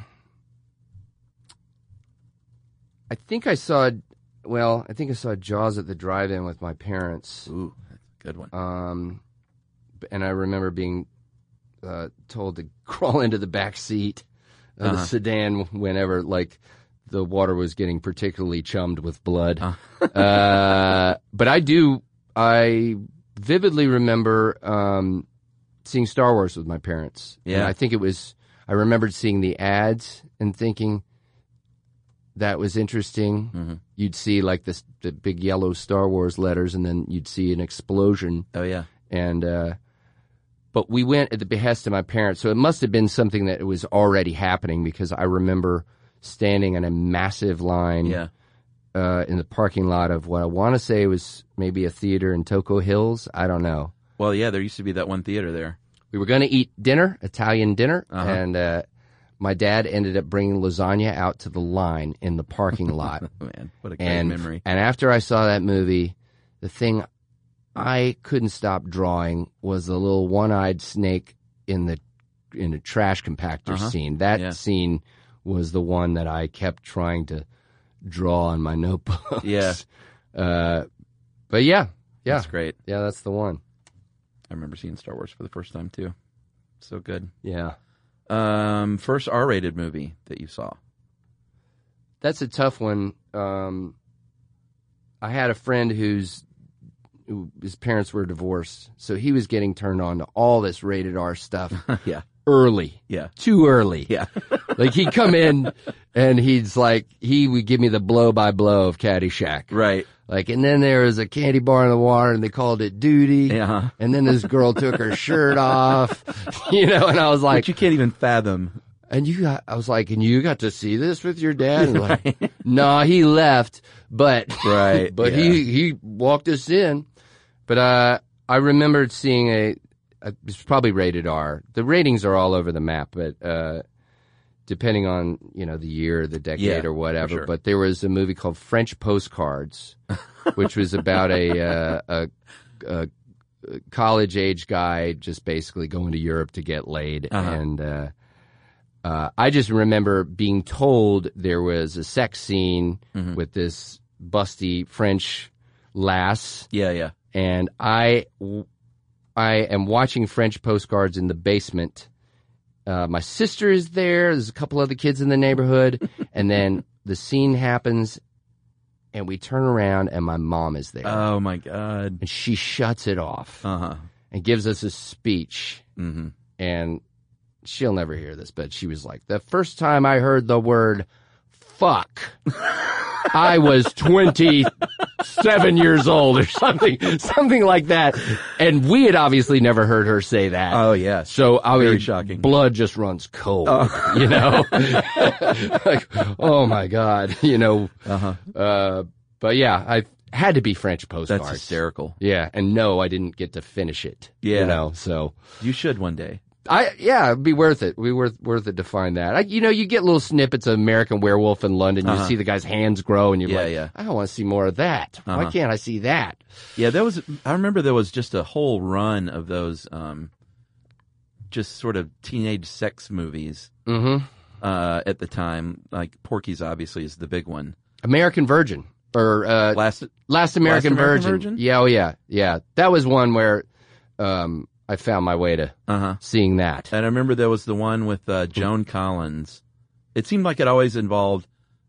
[SPEAKER 3] I think I saw. Well, I think I saw Jaws at the drive-in with my parents.
[SPEAKER 2] Ooh, good one.
[SPEAKER 3] Um, and I remember being uh, told to <laughs> crawl into the back seat of the
[SPEAKER 2] Uh-huh.
[SPEAKER 3] sedan whenever, like, the water was getting particularly chummed with blood.
[SPEAKER 2] Uh.
[SPEAKER 3] uh, but I do, I vividly remember um, seeing Star Wars with my parents. And
[SPEAKER 2] Yeah.
[SPEAKER 3] I think it was. I remembered seeing the ads and thinking that was interesting.
[SPEAKER 2] Mm-hmm.
[SPEAKER 3] You'd see like this the big yellow Star Wars letters, and then you'd see an explosion.
[SPEAKER 2] Oh yeah.
[SPEAKER 3] And uh, but we went at the behest of my parents, so it must have been something that was already happening because I remember standing in a massive line
[SPEAKER 2] Yeah.
[SPEAKER 3] Uh, in the parking lot of what I want to say was maybe a theater in Toco Hills. I don't know.
[SPEAKER 2] Well, yeah, there used to be that one theater there.
[SPEAKER 3] We were going to eat dinner, Italian dinner,
[SPEAKER 2] Uh-huh.
[SPEAKER 3] and uh, my dad ended up bringing lasagna out to the line in the parking <laughs> lot.
[SPEAKER 2] Oh, man, what a great
[SPEAKER 3] and
[SPEAKER 2] memory.
[SPEAKER 3] and after I saw that movie, the thing I couldn't stop drawing was the little one-eyed snake in the in the trash compactor
[SPEAKER 2] Uh-huh.
[SPEAKER 3] scene. That
[SPEAKER 2] Yeah.
[SPEAKER 3] scene was the one that I kept trying to draw on my notebook.
[SPEAKER 2] Yeah. <laughs>
[SPEAKER 3] Uh, but yeah, yeah,
[SPEAKER 2] That's great.
[SPEAKER 3] yeah, that's the one.
[SPEAKER 2] I remember seeing Star Wars for the first time too. So good.
[SPEAKER 3] Yeah.
[SPEAKER 2] Um, first R-rated movie that you saw.
[SPEAKER 3] That's a tough one. Um, I had a friend whose who, his parents were divorced, so he was getting turned on to all this rated R stuff <laughs>
[SPEAKER 2] yeah.
[SPEAKER 3] Early,
[SPEAKER 2] Yeah.
[SPEAKER 3] too early.
[SPEAKER 2] Yeah. <laughs>
[SPEAKER 3] like he'd come in and he's like, he would give me the blow by blow of Caddyshack.
[SPEAKER 2] right.
[SPEAKER 3] Like, and then there was a candy bar in the water and they called it duty.
[SPEAKER 2] Yeah.
[SPEAKER 3] And then this girl took her <laughs> shirt off, <laughs> you know, and I was like,
[SPEAKER 2] But you can't even fathom.
[SPEAKER 3] and you got, I was like, and you got to see this with your dad? And like, no, he left, but,
[SPEAKER 2] Right,
[SPEAKER 3] but
[SPEAKER 2] yeah.
[SPEAKER 3] he, he walked us in. But, uh, I remembered seeing a, a, it's probably rated R. The ratings are all over the map, but, uh, depending on, you know, the year, the decade
[SPEAKER 2] Yeah,
[SPEAKER 3] or whatever.
[SPEAKER 2] for sure.
[SPEAKER 3] But there was a movie called French Postcards, which was about a, uh, a, a, college age guy just basically going to Europe to get laid.
[SPEAKER 2] Uh-huh.
[SPEAKER 3] And, uh, uh, I just remember being told there was a sex scene
[SPEAKER 2] Mm-hmm.
[SPEAKER 3] with this busty French lass,
[SPEAKER 2] Yeah, yeah.
[SPEAKER 3] and I, I am watching French postcards in the basement. Uh, my sister is there. There's a couple other kids in the neighborhood, <laughs> and then the scene happens, and we turn around, and my mom is there,
[SPEAKER 2] Oh my god.
[SPEAKER 3] and she shuts it off
[SPEAKER 2] Uh huh.
[SPEAKER 3] and gives us a speech
[SPEAKER 2] Mm-hmm.
[SPEAKER 3] and she'll never hear this, but she was like, the first time I heard the word fuck, <laughs> I was 27 years old or something, something like that. And we had obviously never heard her say that.
[SPEAKER 2] Oh yes.
[SPEAKER 3] so I
[SPEAKER 2] very
[SPEAKER 3] mean,
[SPEAKER 2] shocking.
[SPEAKER 3] blood just runs cold, you know, <laughs> like, oh my God, you know,
[SPEAKER 2] Uh-huh.
[SPEAKER 3] uh, but yeah, I had to be French postcards.
[SPEAKER 2] That's hysterical.
[SPEAKER 3] Yeah. And no, I didn't get to finish it.
[SPEAKER 2] Yeah.
[SPEAKER 3] You know, so.
[SPEAKER 2] You should one day.
[SPEAKER 3] I yeah, it'd be worth it. It'd be worth worth it to find that. I, you know, you get little snippets of American Werewolf in London. You
[SPEAKER 2] Uh-huh.
[SPEAKER 3] see the guy's hands grow, and you're
[SPEAKER 2] Yeah,
[SPEAKER 3] like,
[SPEAKER 2] yeah.
[SPEAKER 3] I want to see more of that. Why
[SPEAKER 2] Uh-huh.
[SPEAKER 3] can't I see that?
[SPEAKER 2] Yeah, there was. I remember there was just a whole run of those, um, just sort of teenage sex movies
[SPEAKER 3] Mm-hmm.
[SPEAKER 2] uh, at the time. Like Porky's, obviously, is the big one.
[SPEAKER 3] American Virgin or uh,
[SPEAKER 2] Last,
[SPEAKER 3] Last American,
[SPEAKER 2] American
[SPEAKER 3] Virgin.
[SPEAKER 2] Virgin?
[SPEAKER 3] Yeah, oh yeah, yeah. That was one where um, I found my way to
[SPEAKER 2] uh huh.
[SPEAKER 3] seeing that.
[SPEAKER 2] And I remember there was the one with uh, Joan Collins. It seemed like it always involved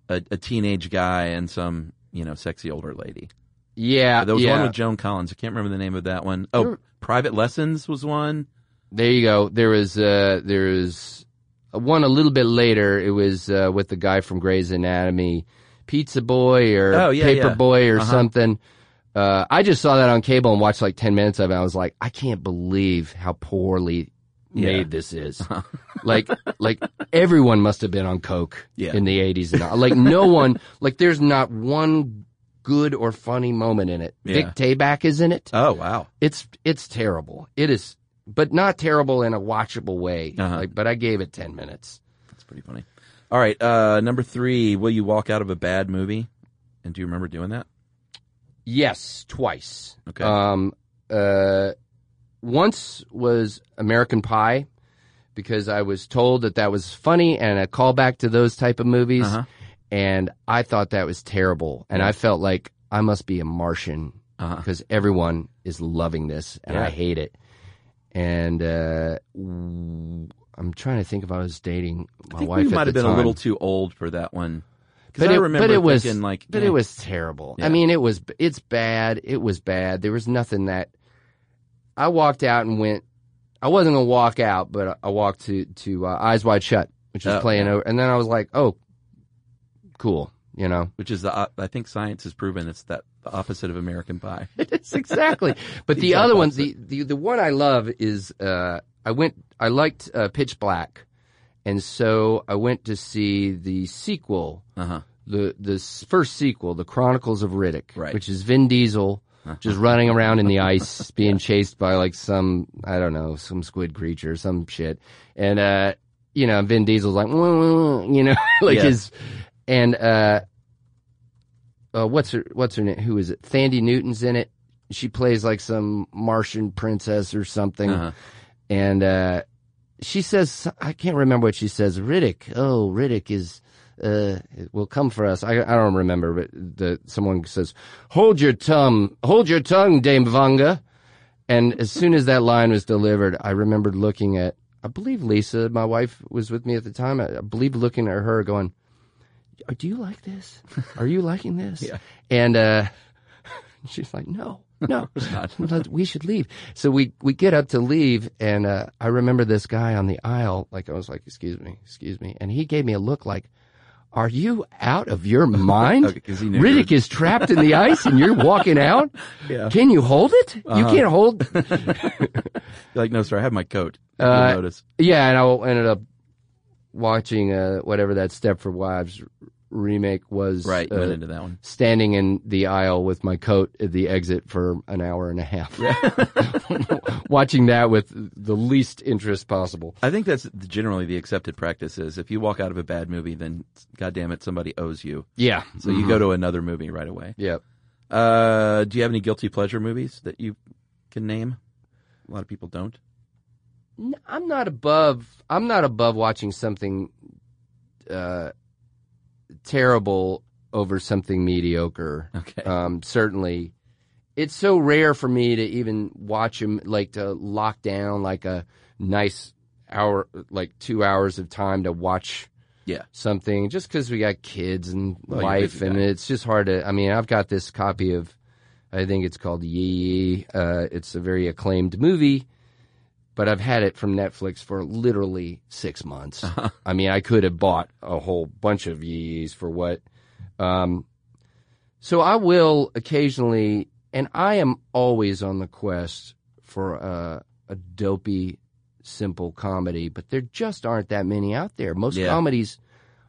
[SPEAKER 2] a, a teenage guy and some, you know, sexy older lady.
[SPEAKER 3] Yeah,
[SPEAKER 2] There was
[SPEAKER 3] yeah.
[SPEAKER 2] one with Joan Collins. I can't remember the name of that one. Oh,
[SPEAKER 3] There-
[SPEAKER 2] Private Lessons was one.
[SPEAKER 3] There you go. There was uh, there was one a little bit later. It was uh, with the guy from Grey's Anatomy, Pizza Boy or
[SPEAKER 2] Oh, yeah,
[SPEAKER 3] Paper
[SPEAKER 2] yeah.
[SPEAKER 3] Boy or
[SPEAKER 2] Uh-huh.
[SPEAKER 3] something. Uh, I just saw that on cable and watched like ten minutes of it. I was like, I can't believe how poorly
[SPEAKER 2] Yeah.
[SPEAKER 3] made this is. <laughs> like like everyone must have been on coke
[SPEAKER 2] Yeah.
[SPEAKER 3] in the eighties and like no one like there's not one good or funny moment in it.
[SPEAKER 2] Yeah.
[SPEAKER 3] Vic Tayback is in it.
[SPEAKER 2] Oh, wow.
[SPEAKER 3] It's it's terrible. It is, but not terrible in a watchable way.
[SPEAKER 2] Uh-huh.
[SPEAKER 3] Like, but I gave it ten minutes.
[SPEAKER 2] That's pretty funny. All right. Uh, number three, will you walk out of a bad movie? And do you remember doing that?
[SPEAKER 3] Yes, twice.
[SPEAKER 2] Okay.
[SPEAKER 3] Um. Uh. Once was American Pie, because I was told that that was funny and a callback to those type of movies,
[SPEAKER 2] Uh-huh.
[SPEAKER 3] and I thought that was terrible, and I felt like I must be a Martian
[SPEAKER 2] Uh-huh.
[SPEAKER 3] because everyone is loving this and
[SPEAKER 2] Yeah.
[SPEAKER 3] I hate it. And uh, I'm trying to think if I was dating my
[SPEAKER 2] I think
[SPEAKER 3] wife
[SPEAKER 2] might have been
[SPEAKER 3] time.
[SPEAKER 2] a little too old for that one.
[SPEAKER 3] But
[SPEAKER 2] I
[SPEAKER 3] it,
[SPEAKER 2] remember
[SPEAKER 3] but it was
[SPEAKER 2] thinking like,
[SPEAKER 3] but
[SPEAKER 2] eh.
[SPEAKER 3] it was terrible.
[SPEAKER 2] Yeah.
[SPEAKER 3] I mean, it was it's bad. It was bad. There was nothing that I walked out and went. I wasn't gonna walk out, but I- walked to to uh, Eyes Wide Shut, which was
[SPEAKER 2] Oh,
[SPEAKER 3] playing
[SPEAKER 2] yeah.
[SPEAKER 3] over, and then I was like, oh, cool, you know.
[SPEAKER 2] Which is the op- I think science has proven it's that the opposite of American Pie. <laughs>
[SPEAKER 3] It's exactly. <laughs> But the
[SPEAKER 2] Exact
[SPEAKER 3] other one, the, the the one I love is uh, I went. I liked uh, Pitch Black, and so I went to see the sequel,
[SPEAKER 2] Uh huh.
[SPEAKER 3] the the first sequel, The Chronicles of Riddick,
[SPEAKER 2] Right.
[SPEAKER 3] which is Vin Diesel <laughs> just running around in the ice, <laughs> being chased by like some I don't know some squid creature, some shit, and uh, you know Vin Diesel's like, you know, <laughs> like
[SPEAKER 2] Yeah.
[SPEAKER 3] his and uh, uh, what's her what's her name? Who is it? Thandie Newton's in it. She plays like some Martian princess or something,
[SPEAKER 2] Uh-huh.
[SPEAKER 3] and uh, she says I can't remember what she says. Riddick, oh Riddick is uh, will come for us. I I don't remember, but the someone says, "Hold your tongue, hold your tongue, Dame Vaako." And as soon as that line was delivered, I remembered looking at I believe Lisa, my wife, was with me at the time. I, I believe looking at her, going, "Oh, "Do you like this? Are you liking this?" <laughs>
[SPEAKER 2] Yeah.
[SPEAKER 3] And uh, <laughs> she's like, "No, no, <laughs> we should leave." So we we get up to leave, and uh, I remember this guy on the aisle. Like I was like, "Excuse me, excuse me," and he gave me a look like. Are you out of your <laughs> mind?
[SPEAKER 2] Okay,
[SPEAKER 3] Riddick is trapped in the ice and you're walking out? <laughs>
[SPEAKER 2] Yeah.
[SPEAKER 3] Can you hold it? You
[SPEAKER 2] Uh-huh.
[SPEAKER 3] can't hold.
[SPEAKER 2] Like, no, sir, I have my coat.
[SPEAKER 3] Uh,
[SPEAKER 2] notice.
[SPEAKER 3] Yeah, and I ended up watching uh, whatever that Stepford Wives remake was.
[SPEAKER 2] Right,
[SPEAKER 3] uh,
[SPEAKER 2] went into that one.
[SPEAKER 3] Standing in the aisle with my coat at the exit for an hour and a half. <laughs> watching that with the least interest possible.
[SPEAKER 2] I think that's generally the accepted practice is if you walk out of a bad movie, then goddamn it, somebody owes you.
[SPEAKER 3] Yeah.
[SPEAKER 2] So you go to another movie right away.
[SPEAKER 3] Yep.
[SPEAKER 2] Uh, do you have any guilty pleasure movies that you can name? A lot of people don't.
[SPEAKER 3] I'm not above. I'm not above watching something uh, terrible over something mediocre.
[SPEAKER 2] Okay.
[SPEAKER 3] Um, certainly, it's so rare for me to even watch him Like to lock down like a nice hour, like two hours of time to watch
[SPEAKER 2] Yeah.
[SPEAKER 3] something. Just because we got kids and
[SPEAKER 2] Well, you're a
[SPEAKER 3] wife,
[SPEAKER 2] busy
[SPEAKER 3] and it's just hard to. I mean, I've got this copy of. I think it's called Yi Yi. Uh, it's a very acclaimed movie but I've had it from Netflix for literally six months. <laughs>
[SPEAKER 2] Uh-huh.
[SPEAKER 3] I mean, I could have bought a whole bunch of Yees for what. Um, so I will occasionally, and I am always on the quest for a, a dopey, simple comedy, but there just aren't that many out there. Most
[SPEAKER 2] Yeah.
[SPEAKER 3] comedies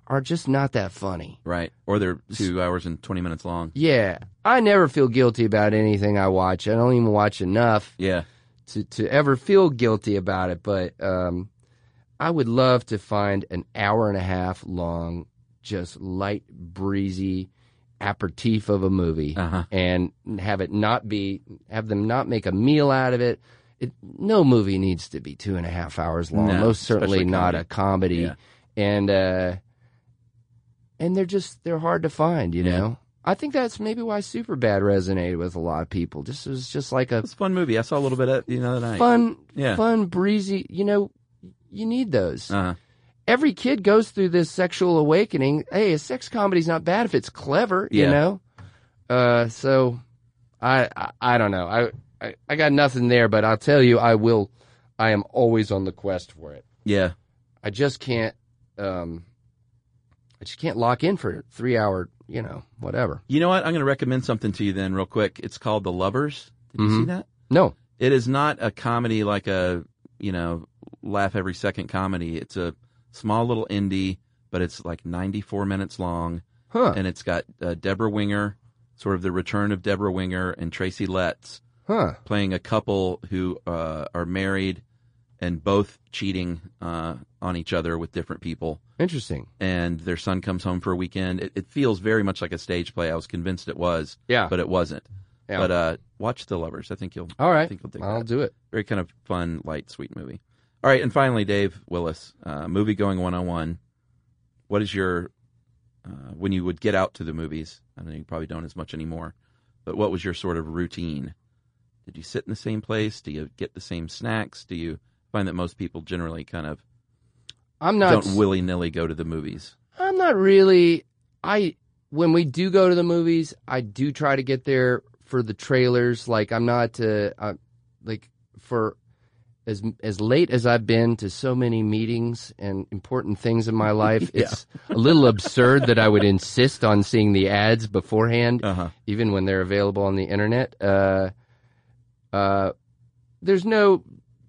[SPEAKER 3] are just not that funny.
[SPEAKER 2] Right. Or they're two hours and 20 minutes long.
[SPEAKER 3] Yeah, I never feel guilty about anything I watch. I don't even watch enough
[SPEAKER 2] Yeah.
[SPEAKER 3] To, to ever feel guilty about it, but um, I would love to find an hour and a half long, just light, breezy aperitif of a movie
[SPEAKER 2] Uh-huh.
[SPEAKER 3] and have it not be, have them not make a meal out of it. it no movie needs to be two and a half hours long,
[SPEAKER 2] No,
[SPEAKER 3] most certainly not
[SPEAKER 2] comedy.
[SPEAKER 3] a comedy.
[SPEAKER 2] Yeah.
[SPEAKER 3] And, uh, and they're just, they're hard to find, you
[SPEAKER 2] Yeah.
[SPEAKER 3] know? I think that's maybe why Superbad resonated with a lot of people. This was just like a
[SPEAKER 2] It's a fun movie. I saw a little bit of it the other night.
[SPEAKER 3] fun,
[SPEAKER 2] Yeah.
[SPEAKER 3] fun, breezy. You know, you need those.
[SPEAKER 2] Uh-huh.
[SPEAKER 3] Every kid goes through this sexual awakening. Hey, a sex comedy's not bad if it's clever. You
[SPEAKER 2] Yeah.
[SPEAKER 3] know. Uh, so I, I I don't know. I, I I got nothing there, but I'll tell you, I will. I am always on the quest for it.
[SPEAKER 2] Yeah.
[SPEAKER 3] I just can't. Um, I just can't lock in for a three hour. You know, whatever.
[SPEAKER 2] You know what? I'm going to recommend something to you then real quick. It's called The Lovers. Did you see
[SPEAKER 3] Mhm.
[SPEAKER 2] that?
[SPEAKER 3] No.
[SPEAKER 2] It is not a comedy like a, you know, laugh every second comedy. It's a small little indie, but it's like 94 minutes long.
[SPEAKER 3] Huh.
[SPEAKER 2] And it's got uh, Debra Winger, sort of the return of Debra Winger and Tracy Letts
[SPEAKER 3] Huh.
[SPEAKER 2] playing a couple who uh, are married and both cheating uh, on each other with different people.
[SPEAKER 3] Interesting.
[SPEAKER 2] And their son comes home for a weekend. It, it feels very much like a stage play. I was convinced it was,
[SPEAKER 3] Yeah.
[SPEAKER 2] but it wasn't.
[SPEAKER 3] Yeah.
[SPEAKER 2] But uh, watch The Lovers. I think you'll.
[SPEAKER 3] All right.
[SPEAKER 2] I think you'll dig
[SPEAKER 3] I'll
[SPEAKER 2] that.
[SPEAKER 3] do it.
[SPEAKER 2] Very kind of fun, light, sweet movie. All right, and finally, Dave Willis, uh, movie going one on one. What is your uh, when you would get out to the movies? I know you probably don't as much anymore, but what was your sort of routine? Did you sit in the same place? Do you get the same snacks? Do you find that most people generally kind of
[SPEAKER 3] I'm not.
[SPEAKER 2] don't willy nilly go to the movies?
[SPEAKER 3] I'm not really. I when we do go to the movies, I do try to get there for the trailers. Like I'm not uh, I, like for as as late as I've been to so many meetings and important things in my <laughs> life,
[SPEAKER 2] Yeah.
[SPEAKER 3] it's a little absurd that I would insist on seeing the ads beforehand,
[SPEAKER 2] Uh-huh.
[SPEAKER 3] even when they're available on the internet. Uh, uh, there's no,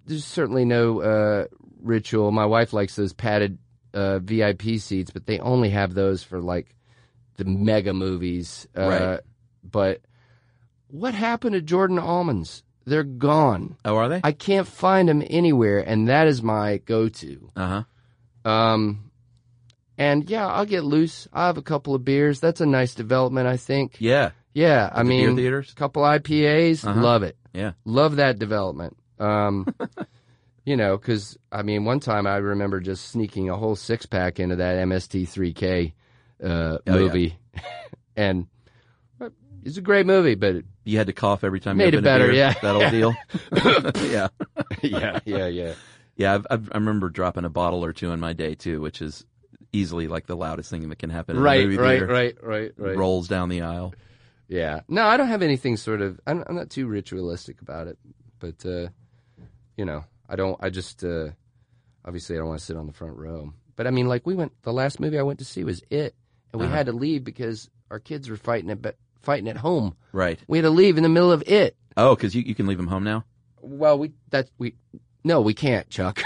[SPEAKER 3] there's certainly no uh, ritual. My wife likes those padded uh, VIP seats, but they only have those for like the mega movies. Uh,
[SPEAKER 2] Right.
[SPEAKER 3] But what happened to Jordan almonds? They're gone.
[SPEAKER 2] Oh, are they?
[SPEAKER 3] I can't find them anywhere, and that is my go-to.
[SPEAKER 2] Uh huh.
[SPEAKER 3] Um, and yeah, I'll get loose. I have a couple of beers. That's a nice development, I think.
[SPEAKER 2] Yeah.
[SPEAKER 3] Yeah, I
[SPEAKER 2] the beer
[SPEAKER 3] mean,
[SPEAKER 2] theaters?
[SPEAKER 3] couple IPAs,
[SPEAKER 2] Uh-huh.
[SPEAKER 3] love it.
[SPEAKER 2] Yeah.
[SPEAKER 3] Love that development. Um, <laughs> you know, because I mean, one time I remember just sneaking a whole six pack into that MST3K uh,
[SPEAKER 2] Oh, yeah.
[SPEAKER 3] movie, <laughs> and uh, it's a great movie, but it,
[SPEAKER 2] You had to cough every time
[SPEAKER 3] Made
[SPEAKER 2] you
[SPEAKER 3] it better,
[SPEAKER 2] beer?
[SPEAKER 3] yeah.
[SPEAKER 2] That old <laughs> deal. <laughs> yeah.
[SPEAKER 3] yeah, yeah, yeah.
[SPEAKER 2] Yeah, I've, I've, I remember dropping a bottle or two in my day too, which is easily like the loudest thing that can happen. In a
[SPEAKER 3] Right,
[SPEAKER 2] movie
[SPEAKER 3] right, right, right, right.
[SPEAKER 2] Rolls down the aisle.
[SPEAKER 3] Yeah. No, I don't have anything sort of. I'm, I'm not too ritualistic about it, but uh, you know, I don't. I just uh, obviously I don't want to sit on the front row. But I mean, like we went. The last movie I went to see was It, and we
[SPEAKER 2] Uh-huh.
[SPEAKER 3] had to leave because our kids were fighting at be- fighting at home.
[SPEAKER 2] Right.
[SPEAKER 3] We had to leave in the middle of It.
[SPEAKER 2] Oh, because you, you can leave them home now.
[SPEAKER 3] Well, we that we. No, we can't, Chuck. <laughs> <laughs>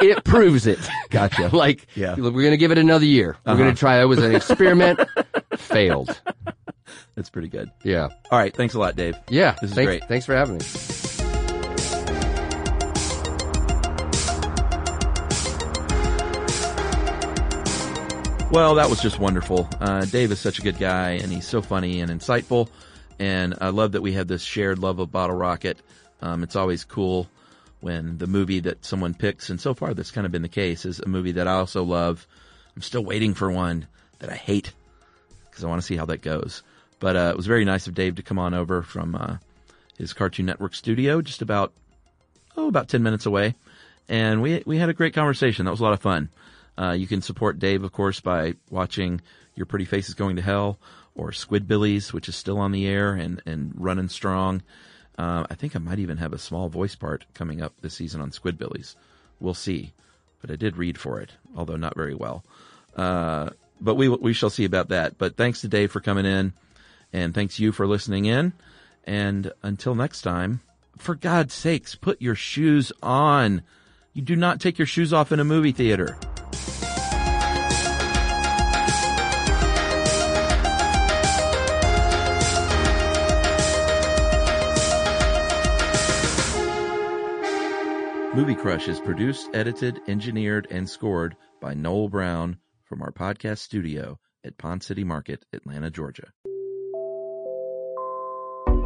[SPEAKER 3] it proves it.
[SPEAKER 2] Gotcha. <laughs>
[SPEAKER 3] like,
[SPEAKER 2] Yeah.
[SPEAKER 3] we're going to give it another year. We're
[SPEAKER 2] Uh-huh.
[SPEAKER 3] going to try. It was an experiment. Failed.
[SPEAKER 2] That's pretty good.
[SPEAKER 3] Yeah.
[SPEAKER 2] All right. Thanks a lot, Dave.
[SPEAKER 3] Yeah.
[SPEAKER 2] This is
[SPEAKER 3] thanks,
[SPEAKER 2] great.
[SPEAKER 3] Thanks for having me.
[SPEAKER 2] Well, that was just wonderful. Uh, Dave is such a good guy, and he's so funny and insightful. And I love that we have this shared love of Bottle Rocket. Um, it's always cool when the movie that someone picks, and so far that's kind of been the case, is a movie that I also love. I'm still waiting for one that I hate because I want to see how that goes. But uh, it was very nice of Dave to come on over from uh, his Cartoon Network studio, just about oh about ten minutes away, and we we had a great conversation. That was a lot of fun. Uh, you can support Dave, of course, by watching Your Pretty Face Is Going to Hell or Squidbillies, which is still on the air and, and running strong. Uh, I think I might even have a small voice part coming up this season on Squidbillies. We'll see. But I did read for it, although not very well. Uh, but we, we shall see about that. But thanks to Dave for coming in and thanks you for listening in. And until next time, for God's sakes, put your shoes on. You do not take your shoes off in a movie theater. Movie Crush is produced, edited, engineered, and scored by Noel Brown from our podcast studio at Ponce City Market, Atlanta, Georgia.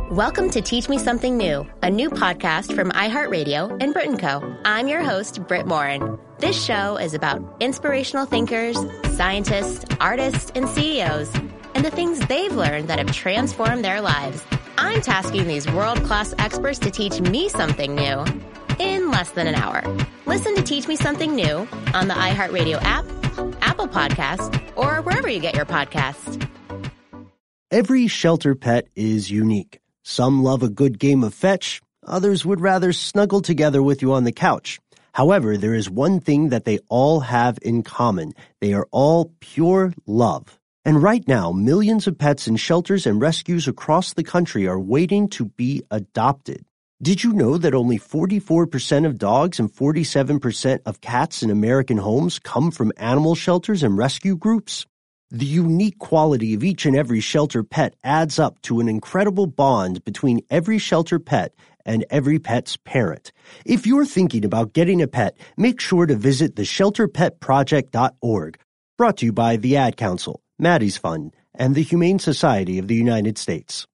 [SPEAKER 10] Welcome to Teach Me Something New, a new podcast from iHeartRadio and Brit Co. I'm your host, Brit Morin. This show is about inspirational thinkers, scientists, artists, and CEOs, and the things they've learned that have transformed their lives. I'm tasking these world class experts to teach me something new in less than an hour. Listen to Teach Me Something New on the iHeartRadio app, Apple Podcast, or wherever you get your podcasts.
[SPEAKER 11] Every shelter pet is unique. Some love a good game of fetch, others would rather snuggle together with you on the couch. However, there is one thing that they all have in common. They are all pure love. And right now, millions of pets in shelters and rescues across the country are waiting to be adopted. Did you know that only 44% of dogs and 47% of cats in American homes come from animal shelters and rescue groups? The unique quality of each and every shelter pet adds up to an incredible bond between every shelter pet and every pet's parent. If you're thinking about getting a pet, make sure to visit theshelterpetproject.org. Brought to you by the Ad Council, Maddie's Fund, and the Humane Society of the United States.